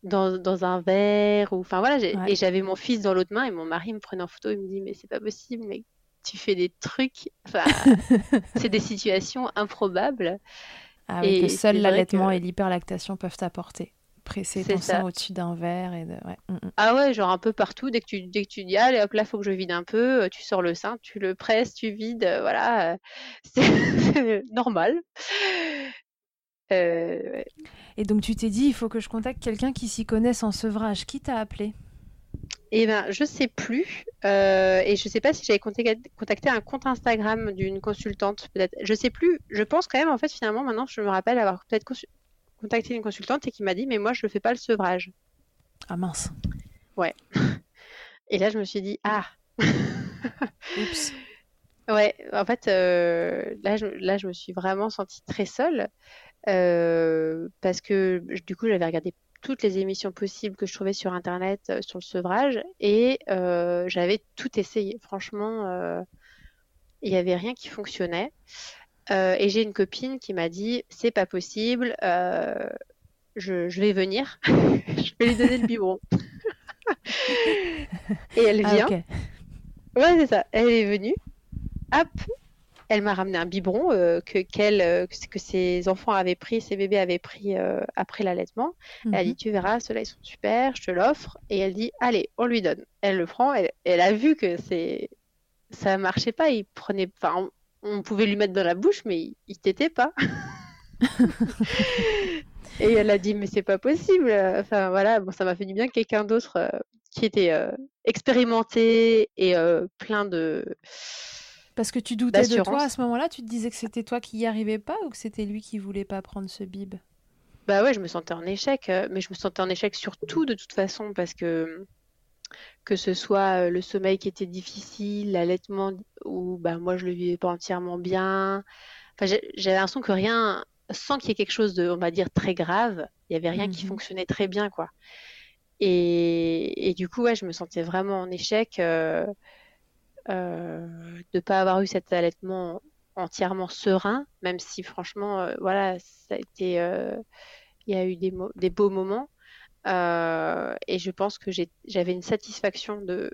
dans, dans un verre, ou enfin voilà, et j'avais mon fils dans l'autre main et mon mari me prenait en photo, il me dit mais c'est pas possible, mais tu fais des trucs, enfin, c'est des situations improbables. Ah et que seul l'allaitement et l'hyperlactation peuvent apporter presser ton sein au-dessus d'un verre et de... Mm, mm. Ah ouais, genre un peu partout. Dès que tu, dès que tu dis, allez hop, là, faut que je vide un peu, euh, tu sors le sein, tu le presses, tu vides, euh, voilà. C'est normal. Et donc tu t'es dit, il faut que je contacte quelqu'un qui s'y connaisse en sevrage. Qui t'a appelé? Eh ben, je sais plus. Euh, et je sais pas si j'avais contacté un compte Instagram d'une consultante, peut-être. Je sais plus. Je pense quand même, en fait, finalement, maintenant, je me rappelle avoir peut-être contacté une consultante et qui m'a dit, mais moi, je ne fais pas le sevrage. Ah mince. Ouais. Et là, je me suis dit, ah. Oups. Ouais, en fait, euh, là, je, là, je me suis vraiment sentie très seule euh, parce que du coup, j'avais regardé toutes les émissions possibles que je trouvais sur Internet euh, sur le sevrage et euh, j'avais tout essayé. Franchement, euh, il n'y avait rien qui fonctionnait. et j'ai une copine qui m'a dit c'est pas possible, je, vais venir, je vais lui donner le biberon. et elle ah, vient. Ouais, c'est ça. Elle est venue. Hop, elle m'a ramené un biberon euh, que, euh, que ses enfants avaient pris, ses bébés avaient pris euh, après l'allaitement. Elle a dit mhm. Tu verras, ceux-là ils sont super, je te l'offre. Et elle dit Allez, on lui donne. Elle le prend, elle, elle a vu que c'est ça marchait pas. Il prenait, enfin, on, pouvait lui mettre dans la bouche, mais il, il t'était pas. et elle a dit Mais c'est pas possible. Enfin voilà, bon, ça m'a fait du bien quelqu'un d'autre qui était expérimenté et plein de parce que tu doutais de toi à ce moment-là, tu te disais que c'était toi qui y arrivais pas ou que c'était lui qui voulait pas prendre ce bib? Bah ouais, je me sentais en échec, euh, mais je me sentais en échec surtout de toute façon parce que que ce soit euh, le sommeil qui était difficile, l'allaitement où bah moi je le vivais pas entièrement bien. Enfin, j'avais l'impression que rien, sans qu'il y ait quelque chose de, on va dire, très grave, il y avait rien qui mhm. fonctionnait très bien quoi. Et, et, du coup, ouais, je me sentais vraiment en échec. Euh, euh, de ne pas avoir eu cet allaitement entièrement serein, même si franchement, euh, voilà, ça a été, euh, il y a eu des, des beaux moments. et je pense que j'avais une satisfaction de.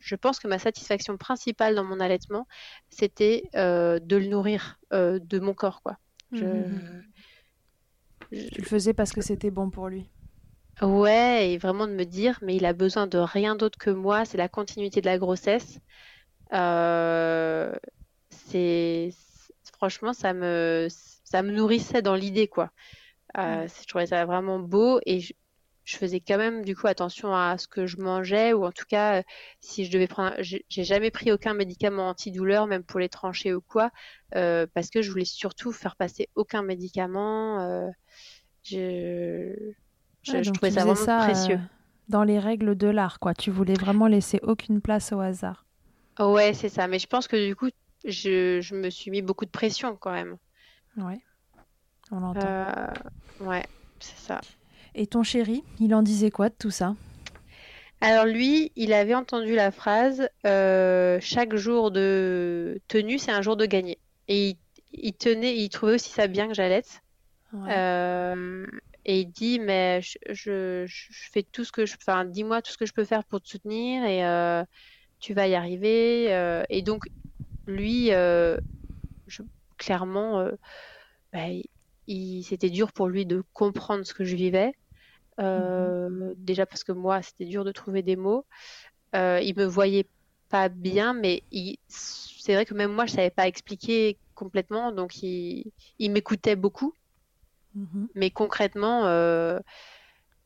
Je pense que ma satisfaction principale dans mon allaitement, c'était de le nourrir de mon corps, quoi. Je... Mmh tu le faisais parce que c'était bon pour lui. Ouais, et vraiment de me dire, mais il a besoin de rien d'autre que moi, c'est la continuité de la grossesse. Euh, c'est franchement, ça me, ça me nourrissait dans l'idée, quoi. Euh, je trouvais ça vraiment beau et je, faisais quand même du coup attention à ce que je mangeais ou en tout cas si je devais prendre j'ai jamais pris aucun médicament antidouleur même pour les trancher ou quoi euh, parce que je voulais surtout faire passer aucun médicament je, je, trouvais ça vraiment précieux. dans les règles de l'art quoi. Tu voulais vraiment laisser aucune place au hasard Ouais, c'est ça. Mais je pense que du coup, je, je me suis mis beaucoup de pression quand même. Ouais, on l'entend. Euh, ouais, c'est ça. Et ton chéri, il en disait quoi de tout ça? Alors lui, il avait entendu la phrase euh, chaque jour de tenue, c'est un jour de gagner. Et il, tenait, il trouvait aussi ça bien que j'allaite. Euh, et il dit mais je, je, je, fais tout ce que je, enfin dis-moi tout ce que je peux faire pour te soutenir et tu vas y arriver. Euh, et donc, lui, euh, clairement, euh, bah, c'était dur pour lui de comprendre ce que je vivais. Mhm. Déjà parce que moi, c'était dur de trouver des mots. il me voyait pas bien, mais c'est vrai que même moi, je savais pas expliquer complètement, donc il, m'écoutait beaucoup. Mhm. Mais concrètement,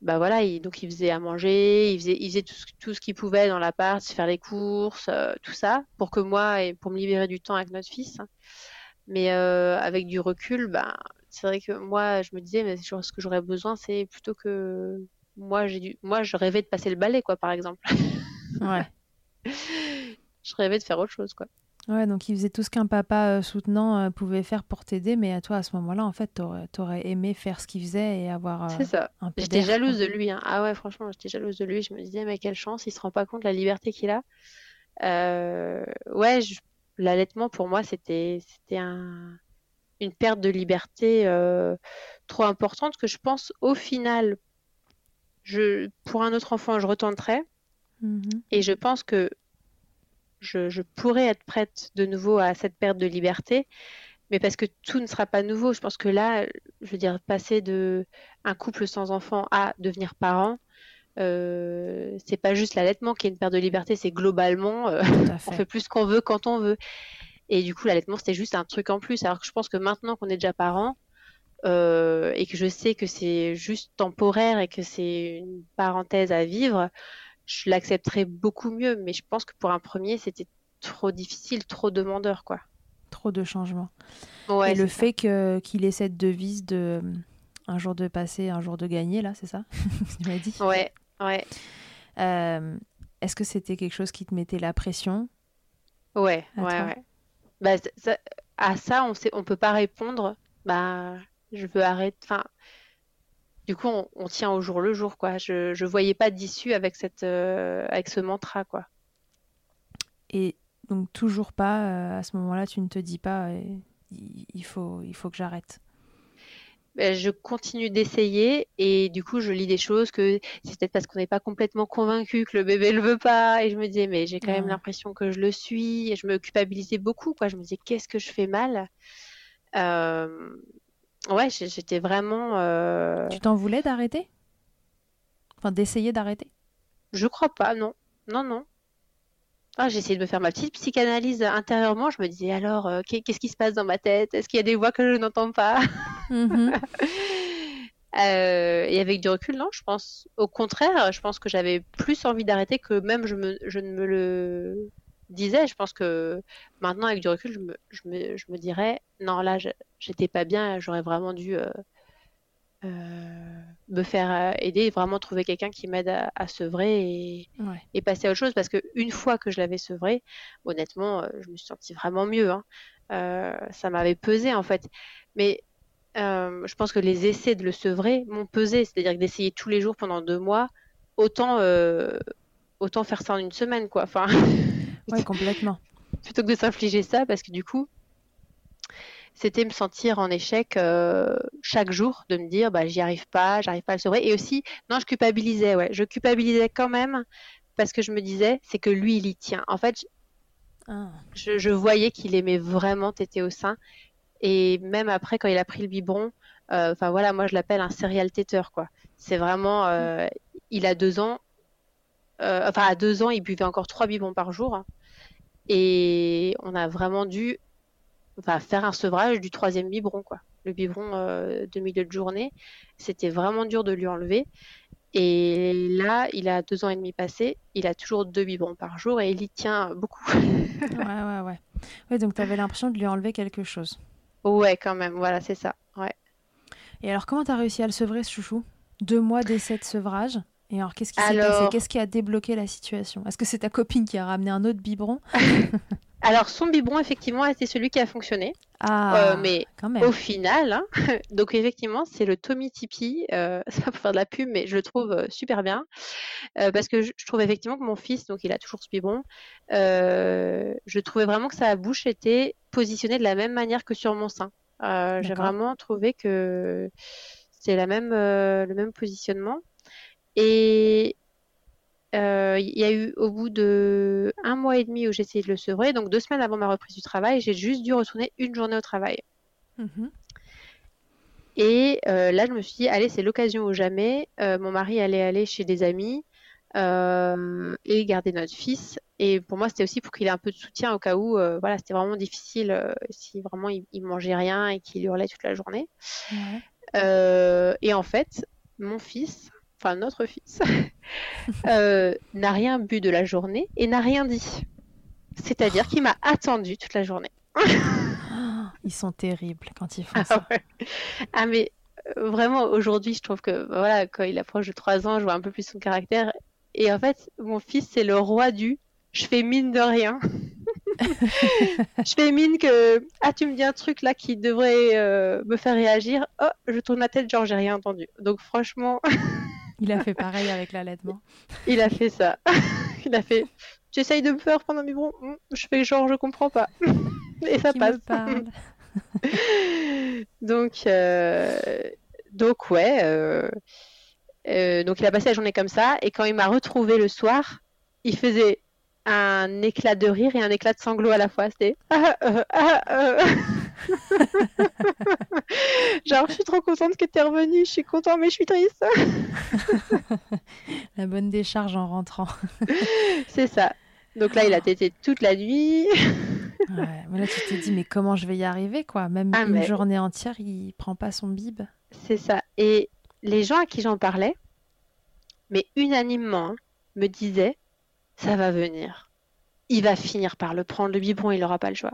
bah voilà, il, donc il faisait à manger, il faisait, il faisait tout, ce qu'il pouvait dans l'appart, faire les courses, euh, tout ça, pour que moi, et pour me libérer du temps avec notre fils. Mais euh, avec du recul, bah, c'est vrai que moi, je me disais, mais ce que j'aurais besoin, c'est plutôt que moi, j'ai dû, moi, je rêvais de passer le balai, quoi, par exemple. Ouais. je rêvais de faire autre chose, quoi. Ouais, donc il faisait tout ce qu'un papa euh, soutenant euh, pouvait faire pour t'aider, mais à toi, à ce moment-là, en fait, t'aurais, aurais aimé faire ce qu'il faisait et avoir euh, C'est ça. J'étais jalouse de lui. Hein. Ah ouais, franchement, j'étais jalouse de lui. Je me disais, mais quelle chance, il se rend pas compte de la liberté qu'il a. Ouais, l'allaitement, pour moi, c'était, c'était un... une perte de liberté trop importante que je pense, au final, je... pour un autre enfant, je retenterais. Mmh et je pense que je, pourrais être prête de nouveau à cette perte de liberté, mais parce que tout ne sera pas nouveau. Je pense que là, je veux dire, passer de un couple sans enfant à devenir parent, euh, c'est pas juste l'allaitement qui est une perte de liberté, c'est globalement, euh, on fait plus ce qu'on veut quand on veut. Et du coup, l'allaitement, c'était juste un truc en plus. Alors que je pense que maintenant qu'on est déjà parent, euh, et que je sais que c'est juste temporaire et que c'est une parenthèse à vivre, je l'accepterais beaucoup mieux. Mais je pense que pour un premier, c'était trop difficile, trop demandeur, quoi. Trop de changements. et le fait qu'il ait cette devise de un jour de passer, un jour de gagner, là, c'est ça? Tu m'as dit Ouais, ouais. Euh, est-ce que c'était quelque chose qui te mettait la pression? Ouais, ouais, ouais. Bah, à ça, on sait, on peut pas répondre. Bah, je veux arrêter. Enfin, du coup, on, tient au jour le jour, quoi. Je, je voyais pas d'issue avec cette, euh, avec ce mantra, quoi. Et donc toujours pas euh, à ce moment-là, tu ne te dis pas, il faut, il faut que j'arrête. Ben, je continue d'essayer et du coup je lis des choses que c'est peut-être parce qu'on n'est pas complètement convaincu que le bébé le veut pas et je me disais mais j'ai quand même l'impression que je le suis et je me culpabilisais beaucoup quoi je me disais qu'est-ce que je fais mal? Euh... ouais j'étais vraiment euh... tu t'en voulais d'arrêter? Enfin d'essayer d'arrêter? Je crois pas non non non ah, j'ai essayé de me faire ma petite psychanalyse intérieurement. Je me disais alors, euh, qu'est-ce qui se passe dans ma tête? Est-ce qu'il y a des voix que je n'entends pas? Mhm. euh, Et avec du recul, non, je pense. Au contraire, je pense que j'avais plus envie d'arrêter que même je, me, je ne me le disais. Je pense que maintenant, avec du recul, je me, je me, je me dirais, non, là, j'étais pas bien. J'aurais vraiment dû euh, euh, me faire euh, aider, vraiment trouver quelqu'un qui m'aide à, à, sevrer et, et, passer à autre chose. Parce qu'une fois que je l'avais sevré, honnêtement, euh, je me suis sentie vraiment mieux. Hein. ça m'avait pesé en fait. Mais je pense que les essais de le sevrer m'ont pesé. C'est-à-dire que d'essayer tous les jours pendant deux mois, autant, autant faire ça en une semaine, quoi. Enfin, ouais, complètement. Plutôt que de s'infliger ça, parce que du coup, c'était me sentir en échec euh, chaque jour, de me dire bah j'y arrive pas, j'arrive pas à le sauver. Et aussi, non, je culpabilisais, ouais, je culpabilisais quand même parce que je me disais c'est que lui il y tient. En fait, ah. je, voyais qu'il aimait vraiment téter au sein. Et même après, quand il a pris le biberon, euh, voilà, moi je l'appelle un serial téteur quoi. C'est vraiment, euh, il a deux ans, enfin à deux ans, il buvait encore trois biberons par jour. Hein. Et on a vraiment dû enfin, faire un sevrage du troisième biberon, quoi. Le biberon euh, de milieu de journée, c'était vraiment dur de lui enlever. Et là, il a deux ans et demi passé, il a toujours deux biberons par jour et il y tient beaucoup. ouais, ouais, ouais. Ouais, donc tu avais l'impression de lui enlever quelque chose. Ouais, quand même, voilà, c'est ça. Ouais. Et alors, comment tu as réussi à le sevrer, ce chouchou? Deux mois d'essai de sevrage et alors, qu'est-ce qui s'est passé? Qu'est-ce qui a débloqué la situation? Est-ce que c'est ta copine qui a ramené un autre biberon? Alors, son biberon, effectivement, c'est celui qui a fonctionné. Ah, euh, mais au final, hein, donc effectivement, c'est le Tommy Tipeee. Euh, ça va faire de la pub, mais je le trouve euh, super bien. Euh, parce que je, trouve effectivement que mon fils, donc il a toujours ce biberon, je trouvais vraiment que sa bouche était positionnée de la même manière que sur mon sein. J'ai vraiment trouvé que c'est la même, le même positionnement. Et euh, il y a eu au bout de un mois et demi où j'ai essayé de le sevrer, donc deux semaines avant ma reprise du travail, j'ai juste dû retourner une journée au travail. Mhm. Et euh, là, je me suis dit, allez, c'est l'occasion ou jamais. Euh, mon mari allait aller chez des amis et garder notre fils. Et pour moi, c'était aussi pour qu'il ait un peu de soutien au cas où, voilà, c'était vraiment difficile si vraiment il, mangeait rien et qu'il hurlait toute la journée. et en fait, mon fils, enfin notre fils, euh, n'a rien bu de la journée et n'a rien dit. C'est-à-dire qu'il m'a attendu toute la journée. ils sont terribles quand ils font ah ça. Ah mais euh, vraiment aujourd'hui, je trouve que voilà, quand il approche de 3 ans, je vois un peu plus son caractère. Et en fait, mon fils, c'est le roi du je fais mine de rien. je fais mine que ah tu me dis un truc là qui devrait euh, me faire réagir. Oh, je tourne la tête genre j'ai rien entendu. Donc franchement Il a fait pareil avec l'allaitement. Il a fait ça. Il a fait Tu essayes de me faire prendre un biberon hmm, Je fais genre, je comprends pas. Et ça passe. donc, euh... donc, ouais. Euh... Euh, donc, il a passé la journée comme ça. Et quand il m'a retrouvé le soir, il faisait un éclat de rire et un éclat de sanglots à la fois. C'était. Genre, je suis trop contente que tu es revenue, je suis contente, mais je suis triste. la bonne décharge en rentrant. C'est ça. Donc là, il a tété toute la nuit. ouais, mais là, tu t'es dit, mais comment je vais y arriver, quoi? Même ah, une journée entière, il prend pas son bib. C'est ça. Et les gens à qui j'en parlais, mais unanimement, hein, me disaient, ça va venir. Il va finir par le prendre, le biberon, il n'aura pas le choix.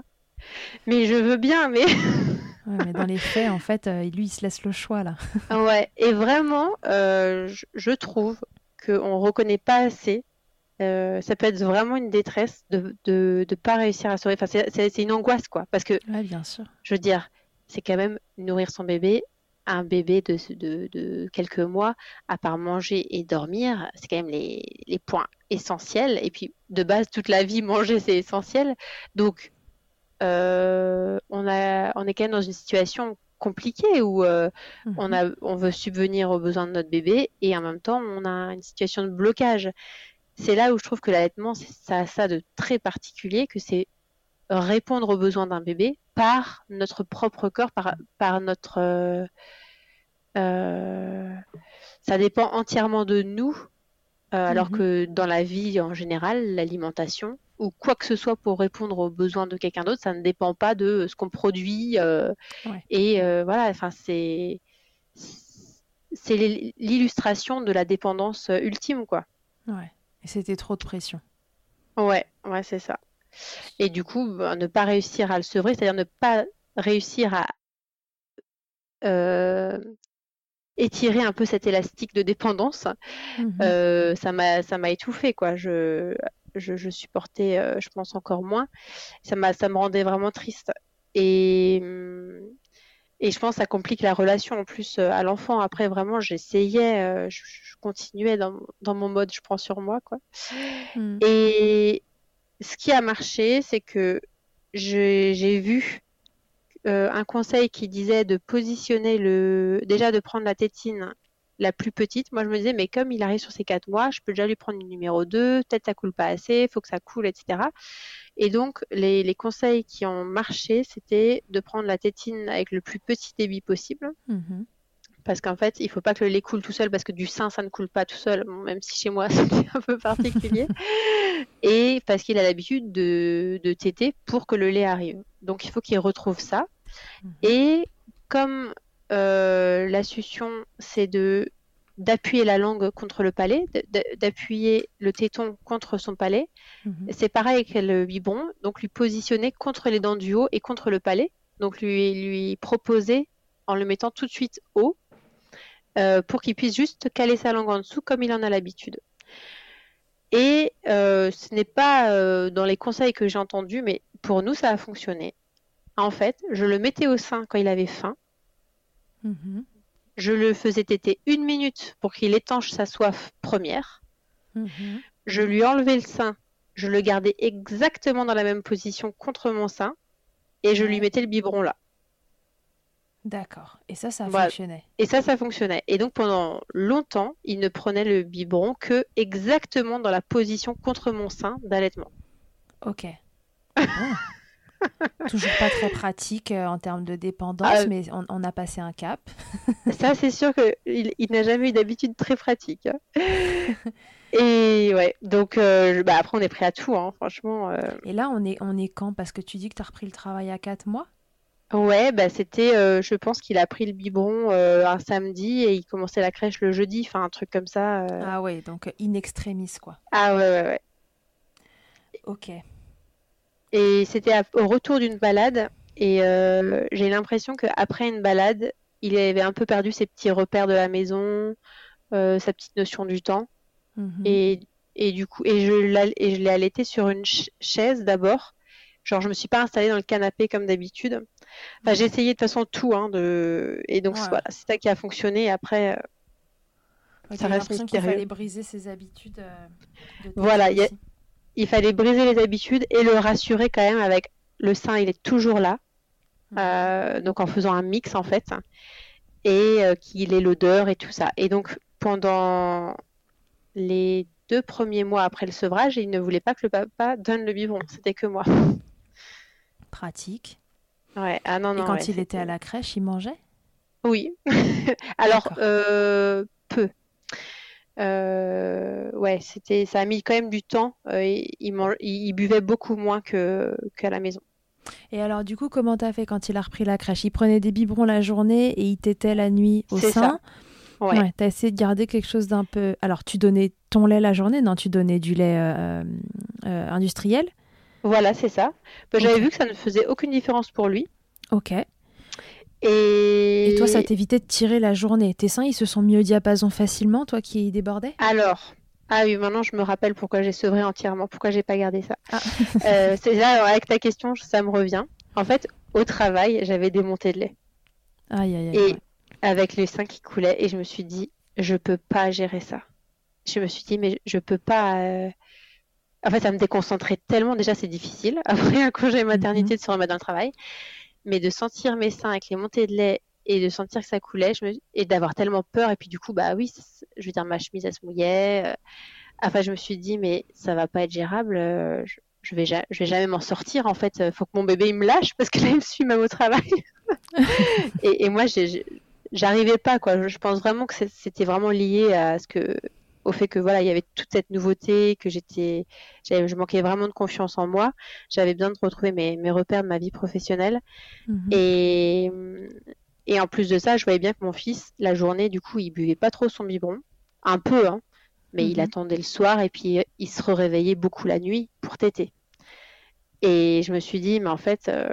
Mais je veux bien, mais... mais dans les faits, en fait, euh, lui, il se laisse le choix, là. ouais, et vraiment, euh, je, trouve qu'on ne reconnaît pas assez. Euh, ça peut être vraiment une détresse de ne de, pas réussir à se Enfin, c'est une angoisse, quoi. Parce que, ouais, bien sûr. je veux dire, c'est quand même nourrir son bébé. Un bébé de, de, de, quelques mois, à part manger et dormir, c'est quand même les, les points essentiels. Et puis, de base, toute la vie, manger, c'est essentiel. Donc, euh, on, a, on est quand même dans une situation compliquée où euh, mhm. on, a, on veut subvenir aux besoins de notre bébé et en même temps on a une situation de blocage. C'est là où je trouve que l'allaitement, ça a ça de très particulier, que c'est répondre aux besoins d'un bébé par notre propre corps, par, par notre... Euh, ça dépend entièrement de nous, alors mhm. que dans la vie en général, l'alimentation, ou quoi que ce soit pour répondre aux besoins de quelqu'un d'autre, ça ne dépend pas de ce qu'on produit. Euh, et euh, voilà, enfin c'est c'est l'illustration de la dépendance euh, ultime, quoi. Ouais. Et c'était trop de pression. Ouais, ouais, c'est ça. Et du coup, bah, ne pas réussir à le sevrer, c'est-à-dire ne pas réussir à étirer un peu cet élastique de dépendance, mmh ça m'a ça m'a étouffé quoi. Je je, supportais, euh, je pense, encore moins. Ça, ça me rendait vraiment triste. Et, et je pense que ça complique la relation en plus euh, à l'enfant. Après, vraiment, j'essayais, euh, je, continuais dans, dans, mon mode je prends sur moi. Quoi. Hmm. Et ce qui a marché, c'est que j'ai vu un conseil qui disait de positionner le. Déjà de prendre la tétine la plus petite, moi je me disais, mais comme il arrive sur ses quatre mois, je peux déjà lui prendre une numéro 2, peut-être ça coule pas assez, il faut que ça coule, etc. Et donc, les, conseils qui ont marché, c'était de prendre la tétine avec le plus petit débit possible. Mhm. Parce qu'en fait, il faut pas que le lait coule tout seul, parce que du sein, ça ne coule pas tout seul, même si chez moi, c'est un peu particulier. et parce qu'il a l'habitude de, de téter pour que le lait arrive. Donc, il faut qu'il retrouve ça. Mhm. Et comme euh, la succion, c'est de d'appuyer la langue contre le palais, d'appuyer le téton contre son palais. Mhm. C'est pareil avec le biberon, donc lui positionner contre les dents du haut et contre le palais, donc lui, lui proposer en le mettant tout de suite haut euh, pour qu'il puisse juste caler sa langue en dessous comme il en a l'habitude. Et euh, ce n'est pas dans les conseils que j'ai entendus, mais pour nous, ça a fonctionné. En fait, je le mettais au sein quand il avait faim. Mhm. Je le faisais téter une minute pour qu'il étanche sa soif première. Mhm. Je lui enlevais le sein. Je le gardais exactement dans la même position contre mon sein. Et je lui mettais le biberon là. D'accord. Et ça, ça fonctionnait. Et ça, ça fonctionnait. Et donc pendant longtemps, il ne prenait le biberon que exactement dans la position contre mon sein d'allaitement. Ok. Toujours pas très pratique euh, en termes de dépendance, ah, mais on, a passé un cap. ça, c'est sûr qu'il il, n'a jamais eu d'habitude très pratique. Hein. Et ouais, donc euh, bah, après, on est prêt à tout, hein, franchement. Euh. Et là, on est, on est quand? Parce que tu dis que tu as repris le travail à 4 mois? Ouais, bah c'était, je pense qu'il a pris le biberon un samedi et il commençait la crèche le jeudi, enfin un truc comme ça. Ah ouais, donc in extremis quoi. Ah ouais, ouais, ouais. Ok. Et c'était au retour d'une balade. Et euh, j'ai l'impression qu'après une balade, il avait un peu perdu ses petits repères de la maison, euh, sa petite notion du temps. Mhm. Et, et, du coup, et je, l'ai allaité sur une chaise d'abord. Genre, je me suis pas installée dans le canapé comme d'habitude. Enfin, j'ai essayé de toute façon tout. Hein, de... Et donc, voilà, c'est ça qui a fonctionné. Après, euh, ça reste qu'il fallait briser ses habitudes. De voilà, il y a il fallait briser les habitudes et le rassurer quand même avec le sein, il est toujours là. Euh, donc en faisant un mix en fait, et euh, qu'il ait l'odeur et tout ça. Et donc pendant les deux premiers mois après le sevrage, il ne voulait pas que le papa donne le biberon, c'était que moi. Pratique. Ouais. Ah non, non. Et quand il était à la crèche, il mangeait? Oui. Alors, peu. Ouais, c'était, ça a mis quand même du temps. il, il, buvait beaucoup moins que qu'à la maison. Et alors, du coup, comment t'as fait quand il a repris la crèche? Il prenait des biberons la journée et il t'était la nuit au sein? Ça. Ouais. T'as essayé de garder quelque chose d'un peu. Alors, tu donnais ton lait la journée? Non, tu donnais du lait euh, euh, industriel? Voilà, c'est ça. Bah, j'avais vu que ça ne faisait aucune différence pour lui. Ok. Et... et toi, ça t'évitait de tirer la journée. Tes seins, ils se sont mis au diapason facilement, toi qui débordais? Alors, ah oui, maintenant je me rappelle pourquoi j'ai sevré entièrement, pourquoi j'ai pas gardé ça. Ah. euh, c'est là, avec ta question, ça me revient. En fait, au travail, j'avais des montées de lait. Aïe, aïe, aïe. Et avec les seins qui coulaient, et je me suis dit, je peux pas gérer ça. Je me suis dit, mais je peux pas. Euh, en fait, ça me déconcentrait tellement. Déjà, c'est difficile. Après un congé maternité, mhm. de se remettre dans le travail. Mais de sentir mes seins avec les montées de lait et de sentir que ça coulait je me... et d'avoir tellement peur et puis du coup bah oui je veux dire ma chemise elle se mouillait euh. enfin je me suis dit mais ça va pas être gérable euh, je, vais je vais jamais m'en sortir en fait euh, faut que mon bébé il me lâche parce que là il me suit même au travail et, et, moi j'arrivais pas quoi je pense vraiment que c'était vraiment lié à ce que au fait que voilà il y avait toute cette nouveauté que j'étais je manquais vraiment de confiance en moi j'avais besoin de retrouver mes, mes repères de ma vie professionnelle mmh et et en plus de ça, je voyais bien que mon fils, la journée, du coup, il buvait pas trop son biberon. Un peu, hein. Mais il mhm. attendait le soir et puis il se réveillait beaucoup la nuit pour téter. Et je me suis dit, mais en fait, euh,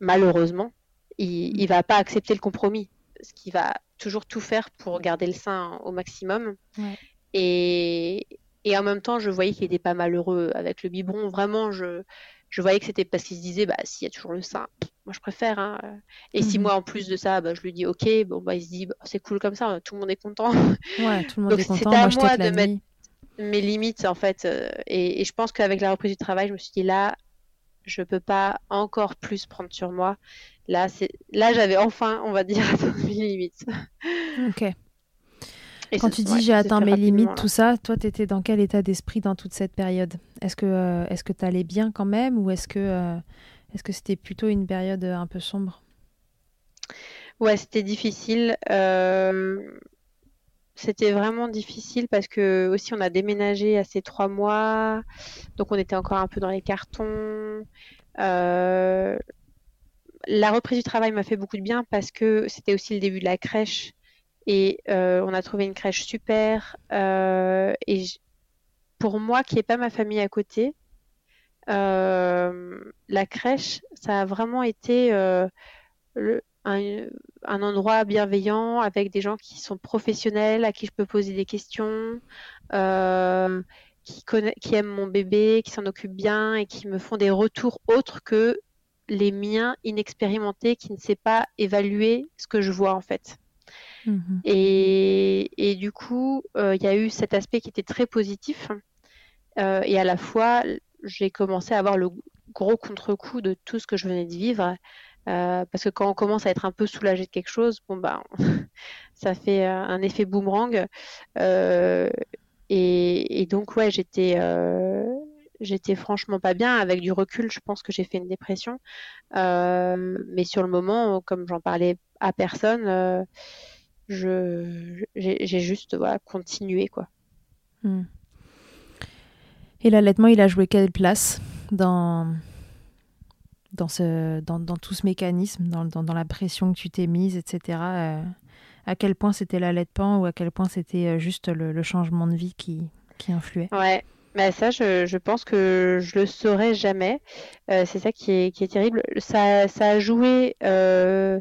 malheureusement, il, ne va pas accepter le compromis. Parce qu'il va toujours tout faire pour garder le sein au maximum. Et, et en même temps, je voyais qu'il était pas malheureux avec le biberon. Vraiment, je, je voyais que c'était parce qu'il se disait bah s'il y a toujours le sein moi je préfère hein. et si mhm. moi en plus de ça bah, je lui dis ok bon bah il se dit bah, c'est cool comme ça tout le monde est content ouais tout le monde est content moi, à moi de mettre mes limites en fait euh, et, je pense qu'avec la reprise du travail je me suis dit là je peux pas encore plus prendre sur moi là là j'avais enfin on va dire mes limites ok quand tu dis j'ai atteint mes limites, tout ça, toi, tu étais dans quel état d'esprit dans toute cette période? Est-ce que euh, est-ce que tu allais bien quand même ou est-ce que euh, est-ce que c'était plutôt une période euh, un peu sombre? Ouais, c'était difficile. C'était vraiment difficile parce que aussi on a déménagé à ces trois mois, donc on était encore un peu dans les cartons. La reprise du travail m'a fait beaucoup de bien parce que c'était aussi le début de la crèche et euh, on a trouvé une crèche super. Euh, et pour moi, qui n'ai pas ma famille à côté, euh, la crèche, ça a vraiment été un, endroit bienveillant avec des gens qui sont professionnels, à qui je peux poser des questions, qui aiment mon bébé, qui s'en occupent bien et qui me font des retours autres que les miens inexpérimentés qui ne sait pas évaluer ce que je vois en fait. Mhm. Et, du coup, euh, il y a eu cet aspect qui était très positif. Euh, et à la fois, j'ai commencé à avoir le gros contre-coup de tout ce que je venais de vivre. Euh, parce que quand on commence à être un peu soulagé de quelque chose, bon bah, ça fait un effet boomerang. Et, donc ouais, j'étais, j'étais franchement pas bien. Avec du recul, je pense que j'ai fait une dépression. mais sur le moment, comme j'en parlais à personne, je j'ai juste voilà, continué quoi. Hmm. Et l'allaitement, il a joué quelle place dans dans ce dans, dans tout ce mécanisme, dans, dans, dans, la pression que tu t'es mise, etc. Euh, à quel point c'était l'allaitement ou à quel point c'était euh, juste le, le, changement de vie qui, qui influait? Ouais, mais ça, je, je, pense que je le saurais jamais. Euh, c'est ça qui est, qui est terrible. Ça, ça a joué euh,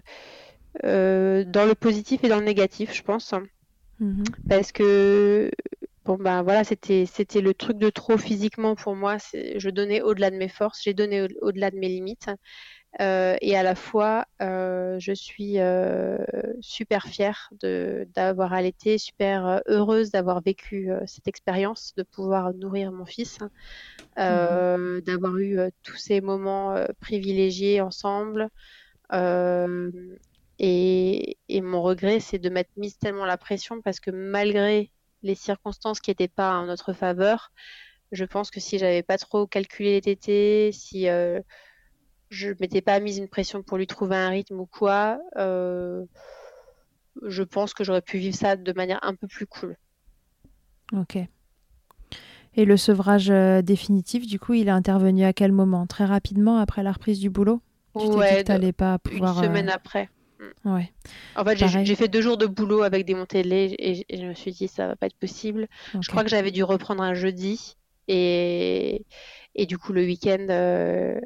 euh, dans le positif et dans le négatif, je pense. Mhm. Parce que bon ben voilà, c'était c'était le truc de trop physiquement pour moi. Je donnais au-delà de mes forces, j'ai donné au-delà de mes limites. Euh, et à la fois, euh, je suis super fière d'avoir allaité, super heureuse d'avoir vécu cette expérience, de pouvoir nourrir mon fils, mhm. d'avoir eu tous ces moments privilégiés ensemble. Et, mon regret, c'est de m'être mise tellement la pression parce que malgré les circonstances qui n'étaient pas en notre faveur, je pense que si j'avais pas trop calculé les tétés, si euh, je m'étais pas mise une pression pour lui trouver un rythme ou quoi. je pense que j'aurais pu vivre ça de manière un peu plus cool. Ok. Et le sevrage définitif, du coup, il est intervenu à quel moment? Très rapidement après la reprise du boulot? Tu ouais, pas pouvoir. Une semaine après. Ouais. En fait, j'ai fait deux jours de boulot avec des montées de lait et, je me suis dit ça va pas être possible. Je crois que j'avais dû reprendre un jeudi et, et du coup le week-end, euh,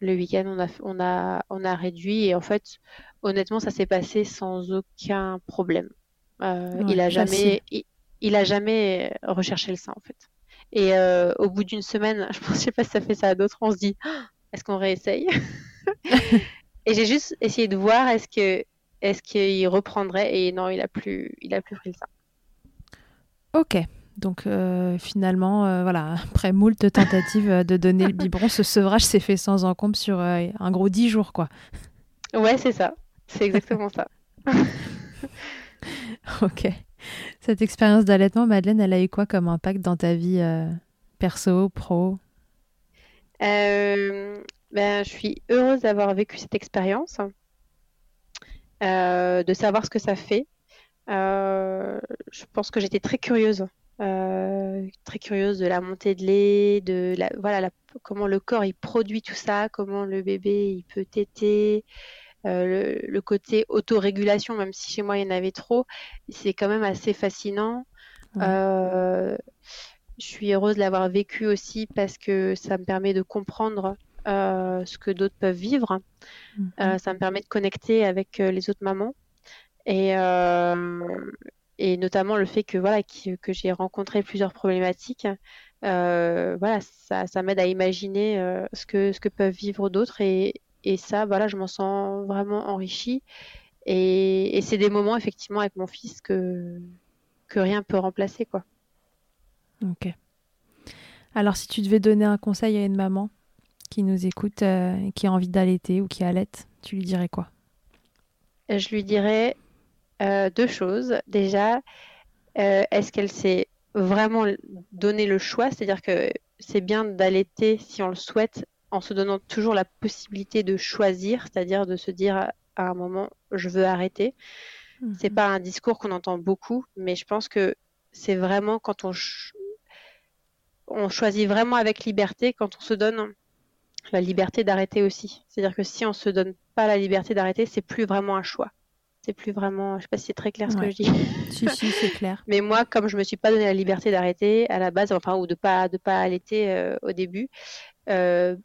le week-end on a, on a, on a réduit et en fait, honnêtement, ça s'est passé sans aucun problème. Euh, il a jamais, il, a jamais recherché le sein en fait. Et euh, au bout d'une semaine, je ne sais pas si ça fait ça à d'autres, on se dit, ah, est-ce qu'on réessaye? Et j'ai juste essayé de voir est-ce que est-ce qu'il reprendrait? Et non, il a plus il a plus pris le sein. Ok. Donc euh, finalement, euh, voilà, après moult tentatives de donner le biberon, ce sevrage s'est fait sans encombre sur euh, un gros dix jours, quoi. Ouais, c'est ça. C'est exactement ça. ok. Cette expérience d'allaitement, Madeleine, elle a eu quoi comme impact dans ta vie perso, pro? Ben, je suis heureuse d'avoir vécu cette expérience, euh, de savoir ce que ça fait. Euh, je pense que j'étais très curieuse, euh, très curieuse de la montée de lait, de la, voilà, comment le corps il produit tout ça, comment le bébé il peut téter. le, côté autorégulation, même si chez moi il y en avait trop, c'est quand même assez fascinant. je suis heureuse de l'avoir vécu aussi parce que ça me permet de comprendre euh, ce que d'autres peuvent vivre. Euh, ça me permet de connecter avec euh, les autres mamans. Et, et notamment le fait que, voilà, que, j'ai rencontré plusieurs problématiques. voilà, ça, ça m'aide à imaginer ce, que, ce que peuvent vivre d'autres. Et, et ça, voilà, je m'en sens vraiment enrichie. Et, et c'est des moments, effectivement, avec mon fils que, que rien peut remplacer, quoi. Ok. Alors, si tu devais donner un conseil à une maman qui nous écoute, euh, qui a envie d'allaiter ou qui allaite, tu lui dirais quoi? Je lui dirais euh, deux choses. Déjà, euh, est-ce qu'elle s'est vraiment donné le choix? C'est-à-dire que c'est bien d'allaiter si on le souhaite, en se donnant toujours la possibilité de choisir, c'est-à-dire de se dire à un moment, je veux arrêter. Mhm. C'est pas un discours qu'on entend beaucoup, mais je pense que c'est vraiment quand on, on choisit vraiment avec liberté, quand on se donne la liberté d'arrêter aussi. C'est-à-dire que si on se donne pas la liberté d'arrêter, c'est plus vraiment un choix. C'est plus vraiment, je sais pas si c'est très clair ce que je dis. si si, c'est clair. Mais moi, comme je me suis pas donné la liberté d'arrêter à la base, enfin ou de pas de pas allaiter euh, au début, euh,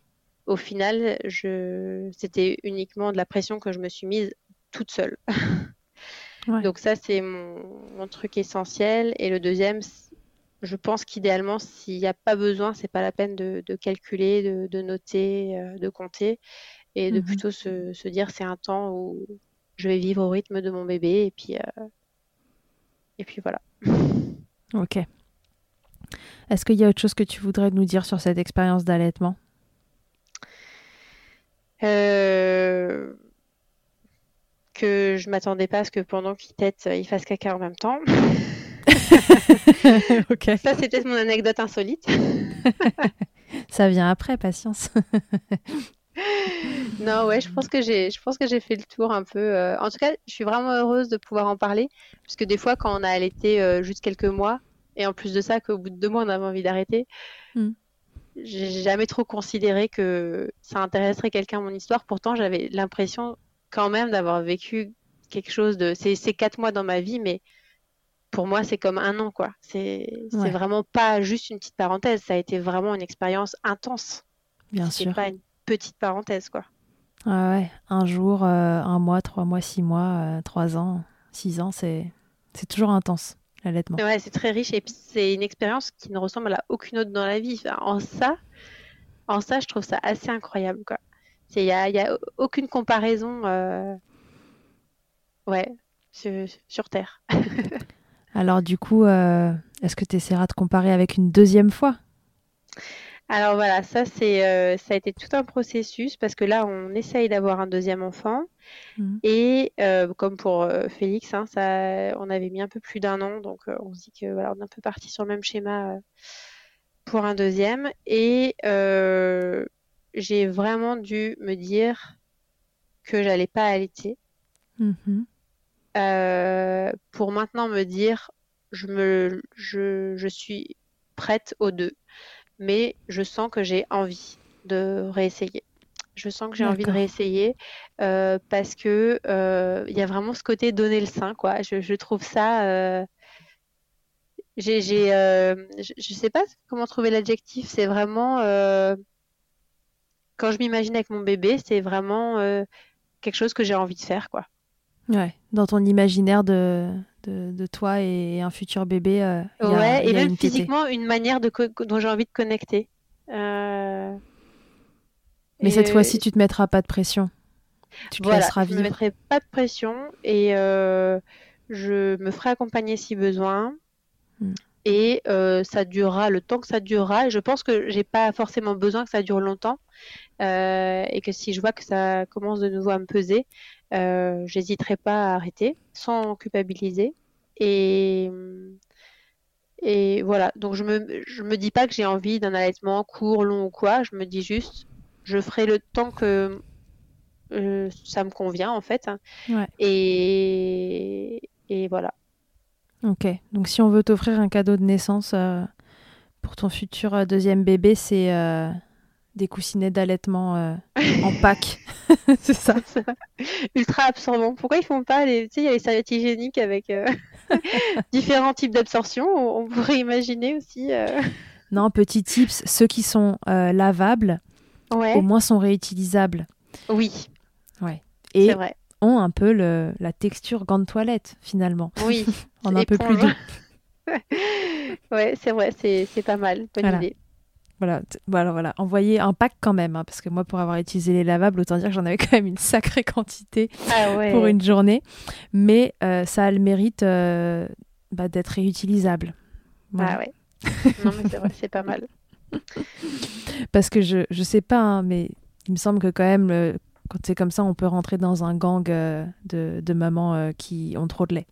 au final, je c'était uniquement de la pression que je me suis mise toute seule. Donc ça, c'est mon, mon, truc essentiel. Et le deuxième, je pense qu'idéalement, s'il n'y a pas besoin, c'est pas la peine de, calculer, de, noter, euh, de compter, et de mhm. plutôt se, dire c'est un temps où je vais vivre au rythme de mon bébé, et puis, euh, et puis voilà. Ok. Est-ce qu'il y a autre chose que tu voudrais nous dire sur cette expérience d'allaitement? Euh, Que je m'attendais pas à ce que pendant qu'il tète, il fasse caca en même temps. Ça, c'est peut-être mon anecdote insolite. Ça vient après, patience. Non, ouais, je pense que j'ai, je pense que j'ai fait le tour un peu. Euh, en tout cas, je suis vraiment heureuse de pouvoir en parler, parce que des fois, quand on a allaité euh, juste quelques mois, et en plus de ça, qu'au bout de deux mois, on avait envie d'arrêter, hmm. j'ai jamais trop considéré que ça intéresserait quelqu'un mon histoire. Pourtant, j'avais l'impression quand même d'avoir vécu quelque chose de. C'est, quatre mois dans ma vie, mais pour moi, c'est comme un an, quoi. C'est vraiment pas juste une petite parenthèse. Ça a été vraiment une expérience intense. Bien sûr. C'est pas une petite parenthèse, quoi. Ah ouais, un jour, euh, un mois, trois mois, six mois, euh, trois ans, six ans, c'est toujours intense, l'allaitement. Ouais, c'est très riche et puis c'est une expérience qui ne ressemble à aucune autre dans la vie. en ça, en ça, je trouve ça assez incroyable, quoi. Il n'y a, y a aucune comparaison, euh, ouais, sur, sur Terre. Alors du coup, est-ce que tu essaieras de comparer avec une deuxième fois? Alors voilà, ça c'est euh, ça a été tout un processus parce que là on essaye d'avoir un deuxième enfant. Mmh. et euh, comme pour Félix, hein, ça, on avait mis un peu plus d'un an, donc on se dit que voilà on est un peu parti sur le même schéma pour un deuxième. Et j'ai vraiment dû me dire que j'allais pas allaiter. Euh, pour maintenant me dire je me je, je suis prête aux deux mais je sens que j'ai envie de réessayer. Je sens que j'ai envie de réessayer euh, parce que euh, il y a vraiment ce côté donner le sein quoi. Je, je trouve ça j'ai je, je sais pas comment trouver l'adjectif. C'est vraiment quand je m'imagine avec mon bébé c'est vraiment quelque chose que j'ai envie de faire quoi Ouais, dans ton imaginaire de, de, toi et un futur bébé. Euh, ouais, et même physiquement, une manière de dont j'ai envie de connecter. Euh, Mais cette fois-ci, tu te mettras pas de pression. Tu te laisseras vivre. Je ne mettrai pas de pression et euh, je me ferai accompagner si besoin. Hmm. Et ça durera le temps que ça durera. Et je pense que j'ai pas forcément besoin que ça dure longtemps. et que si je vois que ça commence de nouveau à me peser, euh, j'hésiterai pas à arrêter sans culpabiliser. Et, et voilà, donc je me, je me dis pas que j'ai envie d'un allaitement court, long ou quoi, je me dis juste, je ferai le temps que euh, ça me convient en fait. Et, et voilà. Ok, donc si on veut t'offrir un cadeau de naissance euh, pour ton futur deuxième bébé, c'est des coussinets d'allaitement euh, en pack. c'est ça. Ultra absorbant. Pourquoi ils font pas les. Tu sais, il y a les serviettes hygiéniques avec euh, différents types d'absorption? On, pourrait imaginer aussi. Euh. Non, petit tips ceux qui sont lavables, au moins sont réutilisables. Oui. Ouais. Et vrai. ont un peu le, la texture gant de toilette, finalement. Oui. en un peu plus doux. ouais, c'est vrai, c'est pas mal. Bonne idée. Voilà, voilà, voilà. Envoyer un pack quand même, hein, parce que moi, pour avoir utilisé les lavables, autant dire que j'en avais quand même une sacrée quantité ah pour une journée. Mais euh, ça a le mérite euh, bah, d'être réutilisable. Ah ouais. non, mais c'est vrai, c'est pas mal. parce que je, je sais pas, hein, mais il me semble que quand même, quand c'est comme ça, on peut rentrer dans un gang euh, de, de mamans qui ont trop de lait.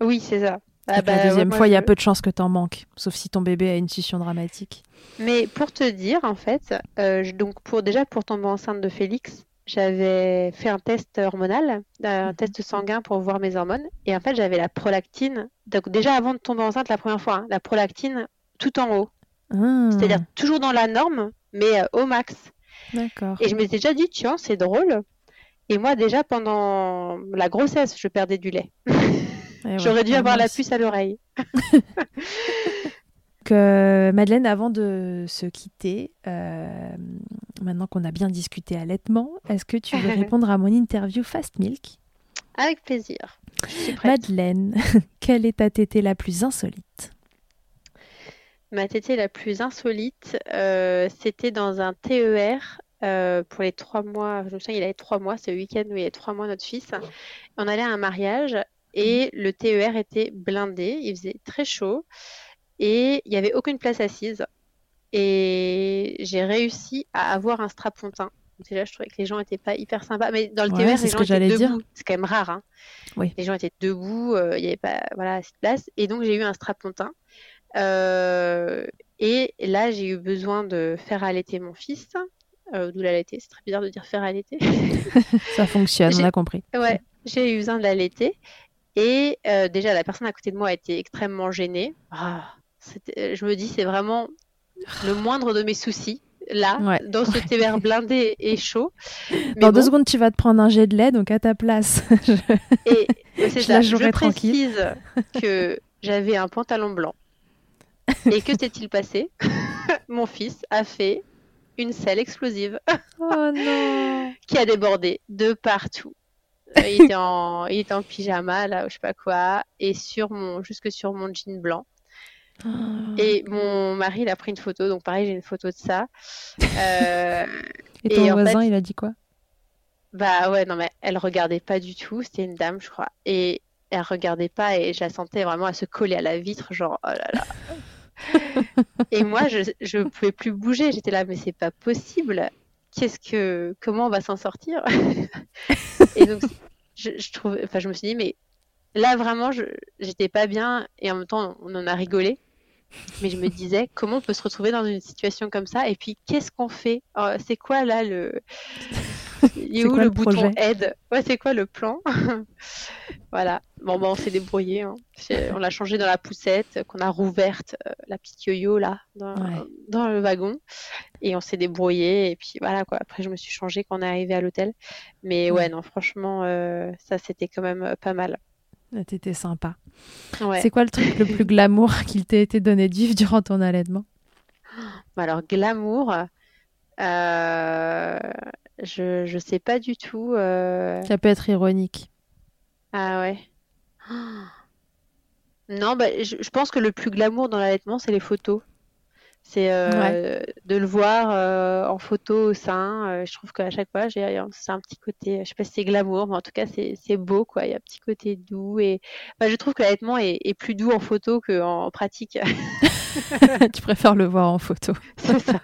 Oui, c'est ça. Ah la bah, deuxième fois, il y a peu de chances que tu en manques, sauf si ton bébé a une succion dramatique. Mais pour te dire, en fait, euh, donc pour déjà pour tomber enceinte de Félix, j'avais fait un test hormonal, un mhm. test sanguin pour voir mes hormones, et en fait j'avais la prolactine. Donc déjà avant de tomber enceinte la première fois, hein, la prolactine tout en haut, ah. c'est-à-dire toujours dans la norme, mais euh, au max. D'accord. Et je m'étais déjà dit, tiens, c'est drôle. Et moi déjà pendant la grossesse, je perdais du lait. J'aurais dû avoir la puce à l'oreille. que Madeleine, avant de se quitter, euh, maintenant qu'on a bien discuté allaitement, est-ce que tu veux répondre à mon interview Fast Milk? Avec plaisir. Madeleine, quelle est ta tétée la plus insolite? Ma tétée la plus insolite, euh, c'était dans un TER euh, pour les trois mois. Je me souviens, il avait trois mois, c'est le week-end où il y avait trois mois notre fils. On allait à un mariage et le TER était blindé, il faisait très chaud et il n'y avait aucune place assise. Et j'ai réussi à avoir un strapontin. Déjà, je trouvais que les gens n'étaient pas hyper sympas. Mais dans le TER, les gens étaient debout. C'est quand même rare. Hein. Les gens étaient debout, euh, il n'y avait pas voilà, assez de place. Et donc, j'ai eu un strapontin. Euh, et là, j'ai eu besoin de faire allaiter mon fils. Euh, D'où l'allaiter. C'est très bizarre de dire faire allaiter. Ça fonctionne, on a compris. Ouais, j'ai eu besoin de l'allaiter. Et euh, déjà, la personne à côté de moi a été extrêmement gênée. Ah, je me dis, c'est vraiment le moindre de mes soucis. Là, dans ce TER blindé et chaud. dans deux secondes, tu vas te prendre un jet de lait, donc à ta place. et c'est ça. Je précise que j'avais un pantalon blanc. Et que s'est-il passé? Mon fils a fait une selle explosive. oh non Qui a débordé de partout. Euh, il, était en, il était en pyjama, là, je sais pas quoi, et sur mon, jusque sur mon jean blanc. Oh. Et mon mari, il a pris une photo, donc pareil, j'ai une photo de ça. Euh, et ton voisin, il a dit quoi? Bah ouais, non, mais elle regardait pas du tout, c'était une dame, je crois. Et elle regardait pas, et je la sentais vraiment à se coller à la vitre, genre, oh là là. et moi, je, je pouvais plus bouger, j'étais là, mais c'est pas possible qu'est-ce que, comment on va s'en sortir? Et donc, je, je, trouve, enfin, je me suis dit, mais là vraiment, j'étais pas bien et en même temps, on en a rigolé. Mais je me disais, comment on peut se retrouver dans une situation comme ça Et puis, qu'est-ce qu'on fait oh, C'est quoi là le. Il est où le, bouton aide Ouais, c'est quoi le plan Voilà. Bon, bah, on s'est débrouillé. Hein. On l'a changé dans la poussette, qu'on a rouverte, euh, la petite yo-yo là, dans, dans, le wagon. Et on s'est débrouillé. Et puis voilà, quoi. Après, je me suis changée quand on est arrivé à l'hôtel. Mais ouais, non, franchement, euh, ça, c'était quand même euh, pas mal. T'étais sympa. C'est quoi le truc le plus glamour qu'il t'ait été donné de vivre durant ton allaitement? Bah, Alors, glamour, euh, je, je sais pas du tout. Euh. Ça peut être ironique. Ah ouais. Non, bah, je, je pense que le plus glamour dans l'allaitement, c'est les photos. C'est euh, de le voir euh, en photo au sein. Euh, je trouve qu'à chaque fois, j'ai c'est un petit côté, je sais pas si c'est glamour, mais en tout cas, c'est beau, quoi. Il y a un petit côté doux et je trouve que l'allaitement est, est, plus doux en photo qu'en pratique. tu préfères le voir en photo. c'est ça.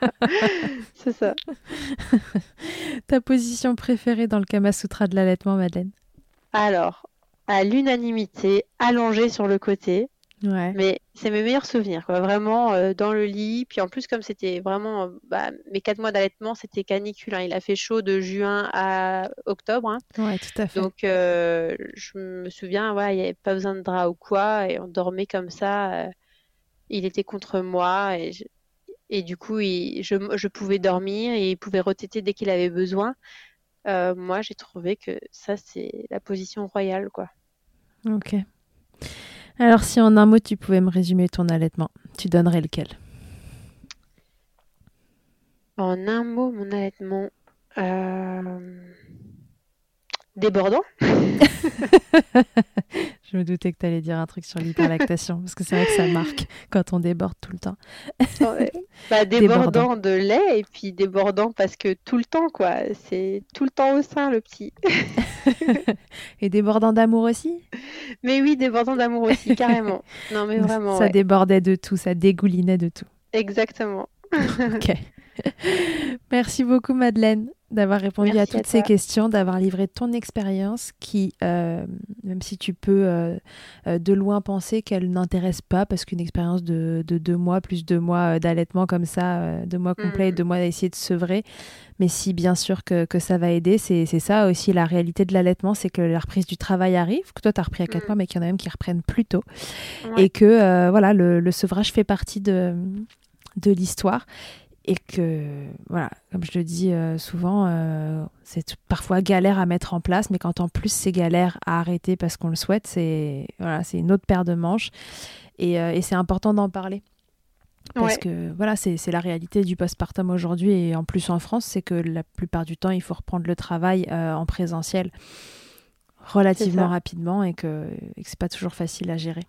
c'est ça. Ta position préférée dans le Kama Sutra de l'allaitement, Madeleine? Alors, à l'unanimité, allongée sur le côté. Mais c'est mes meilleurs souvenirs, quoi. Vraiment euh, dans le lit. Puis en plus, comme c'était vraiment euh, bah, mes quatre mois d'allaitement, c'était canicule. Hein. Il a fait chaud de juin à octobre. Hein. Ouais, tout à fait. Donc euh, je me souviens, ouais, il n'y avait pas besoin de drap ou quoi, et on dormait comme ça. il était contre moi et, et du coup, je, je, pouvais dormir et il pouvait retéter dès qu'il avait besoin. moi, j'ai trouvé que ça, c'est la position royale, quoi. Ok. Alors, si en un mot tu pouvais me résumer ton allaitement, tu donnerais lequel? En un mot, mon allaitement. Euh, débordant. Je me doutais que tu allais dire un truc sur l'hyperlactation, parce que c'est vrai que ça marque quand on déborde tout le temps. Bah, débordant, de lait, et puis débordant parce que tout le temps, quoi. C'est tout le temps au sein, le petit. et débordant d'amour aussi? Mais oui, débordant d'amour aussi, carrément. Non, mais vraiment. Ça débordait de tout, ça dégoulinait de tout. Exactement. ok. Merci beaucoup, Madeleine d'avoir répondu à toutes ces questions, d'avoir livré ton expérience qui, euh, même si tu peux euh, euh, de loin penser qu'elle n'intéresse pas, parce qu'une expérience de, deux mois, plus deux mois d'allaitement comme ça, deux mois complets, mm. deux mois d'essayer de sevrer, mais si bien sûr que, ça va aider, c'est ça aussi la réalité de l'allaitement, c'est que la reprise du travail arrive, que toi tu as repris à quatre mm. mois, mais qu'il y en a même qui reprennent plus tôt, et que voilà, le, le, sevrage fait partie de, de l'histoire et que, voilà, comme je le dis euh, souvent, euh, c'est parfois galère à mettre en place, mais quand en plus c'est galère à arrêter parce qu'on le souhaite, c'est voilà, c'est une autre paire de manches et, euh, et c'est important d'en parler. Parce que voilà, c'est la réalité du postpartum aujourd'hui et en plus en France, c'est que la plupart du temps, il faut reprendre le travail en présentiel relativement rapidement et que, que c'est pas toujours facile à gérer.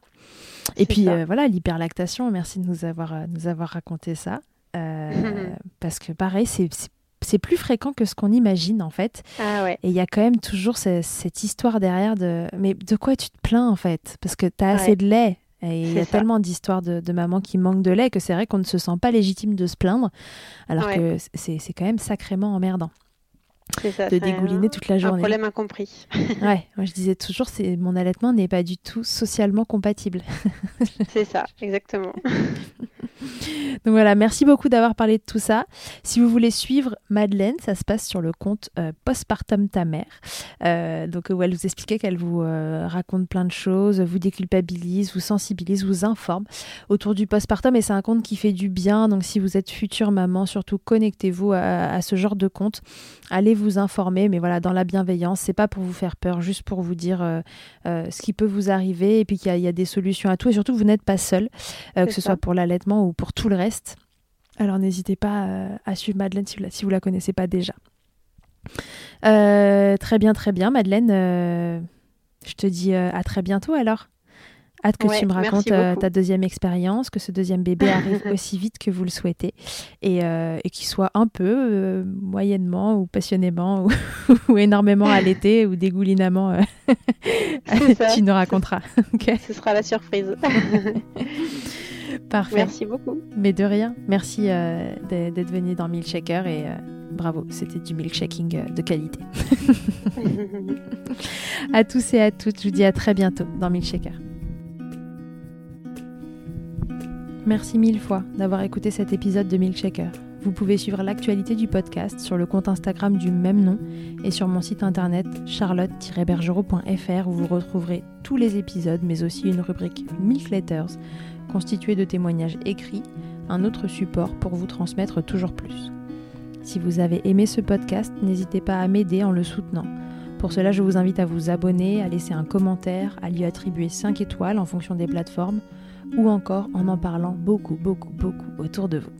Et puis voilà, l'hyperlactation, merci de nous avoir, nous avoir raconté ça. Euh, parce que pareil, c'est plus fréquent que ce qu'on imagine en fait. Ah et il y a quand même toujours cette histoire derrière de mais de quoi tu te plains en fait? Parce que tu as assez de lait. Et il y a tellement d'histoires de, de mamans qui manquent de lait que c'est vrai qu'on ne se sent pas légitime de se plaindre, alors que c'est quand même sacrément emmerdant. Ça, de dégouliner toute la journée. Un problème incompris. ouais, moi je disais toujours, c'est mon allaitement n'est pas du tout socialement compatible. c'est ça, exactement. Donc voilà, merci beaucoup d'avoir parlé de tout ça. Si vous voulez suivre Madeleine, ça se passe sur le compte euh, Postpartum ta mère. Euh, donc où elle vous expliquait qu'elle vous euh, raconte plein de choses, vous déculpabilise, vous sensibilise, vous informe autour du postpartum et c'est un compte qui fait du bien. Donc si vous êtes future maman, surtout connectez-vous à, ce genre de compte. Allez vous informer, mais voilà, dans la bienveillance. C'est pas pour vous faire peur, juste pour vous dire ce qui peut vous arriver et puis qu'il y, y, a des solutions à tout et surtout vous n'êtes pas seul, que ce soit pour l'allaitement ou pour tout le reste. Alors n'hésitez pas euh, à suivre Madeleine si vous la, si vous la connaissez pas déjà. Euh, très bien, très bien, Madeleine. Euh, je te dis à très bientôt alors. Hâte que tu me racontes ta deuxième expérience, que ce deuxième bébé arrive aussi vite que vous le souhaitez et, et qu'il soit un peu, moyennement ou passionnément ou, énormément allaité ou dégoulinamment. tu nous raconteras. Ce sera la surprise. Parfait. Merci beaucoup. Mais de rien. Merci euh, d'être venu dans Milkshaker et euh, bravo, c'était du milkshaking euh, de qualité. à tous et à toutes, je vous dis à très bientôt dans Milkshaker. Merci mille fois d'avoir écouté cet épisode de Milkshaker. Vous pouvez suivre l'actualité du podcast sur le compte Instagram du même nom et sur mon site internet charlotte-bergerot.fr où vous retrouverez tous les épisodes mais aussi une rubrique Milk Letters constituée de témoignages écrits, un autre support pour vous transmettre toujours plus. Si vous avez aimé ce podcast, n'hésitez pas à m'aider en le soutenant. Pour cela, je vous invite à vous abonner, à laisser un commentaire, à lui attribuer 5 étoiles en fonction des plateformes ou encore en en parlant beaucoup, beaucoup, beaucoup autour de vous.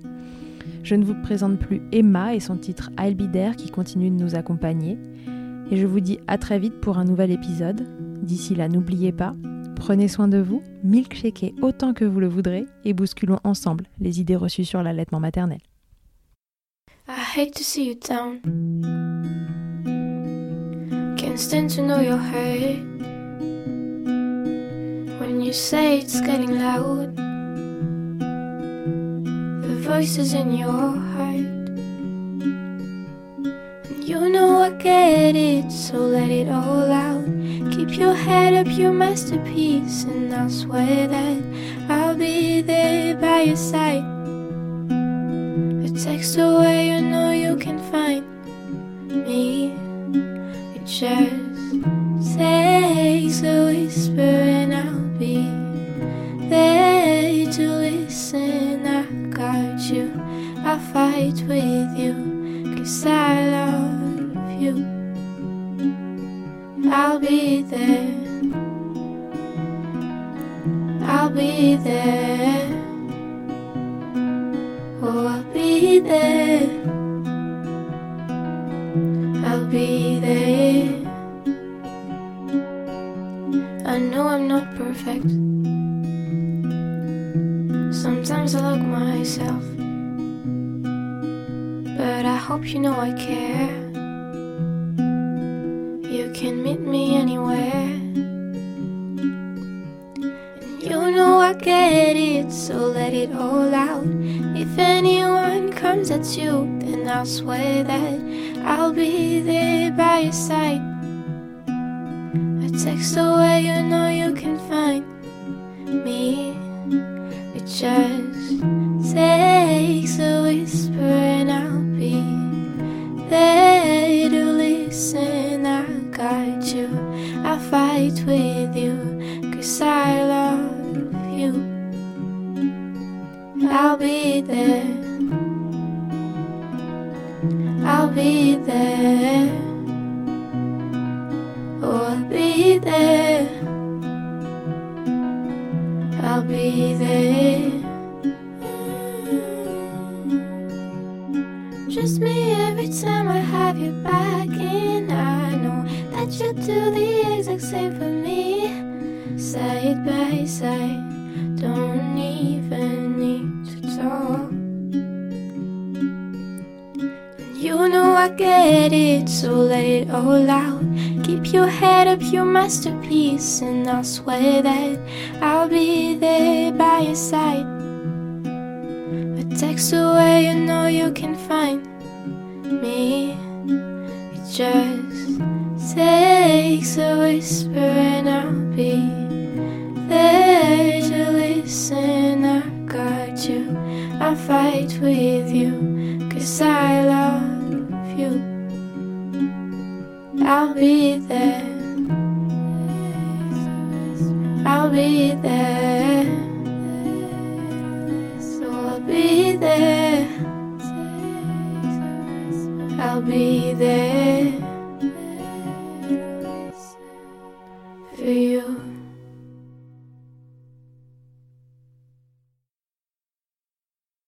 Je ne vous présente plus Emma et son titre I'll Be qui continue de nous accompagner. Et je vous dis à très vite pour un nouvel épisode. D'ici là, n'oubliez pas, prenez soin de vous, milkshakez autant que vous le voudrez et bousculons ensemble les idées reçues sur l'allaitement maternel. I hate to see you down. Can't stand to know your. When you say it's getting loud, the voices in your heart. And you know I get it, so let it all out. Keep your head up, your masterpiece, and I'll swear that I'll be there by your side. A text away, you know you can find me. It just takes a whisper, be there to listen. I got you, I'll fight with you, cause I love you. I'll be there. I'll be there. Oh, I'll be there. I'll be there. I know I'm not perfect. Sometimes I look myself. But I hope you know I care. You can meet me anywhere. And you know I get it, so let it all out. If anyone comes at you, then I'll swear that I'll be there by your side.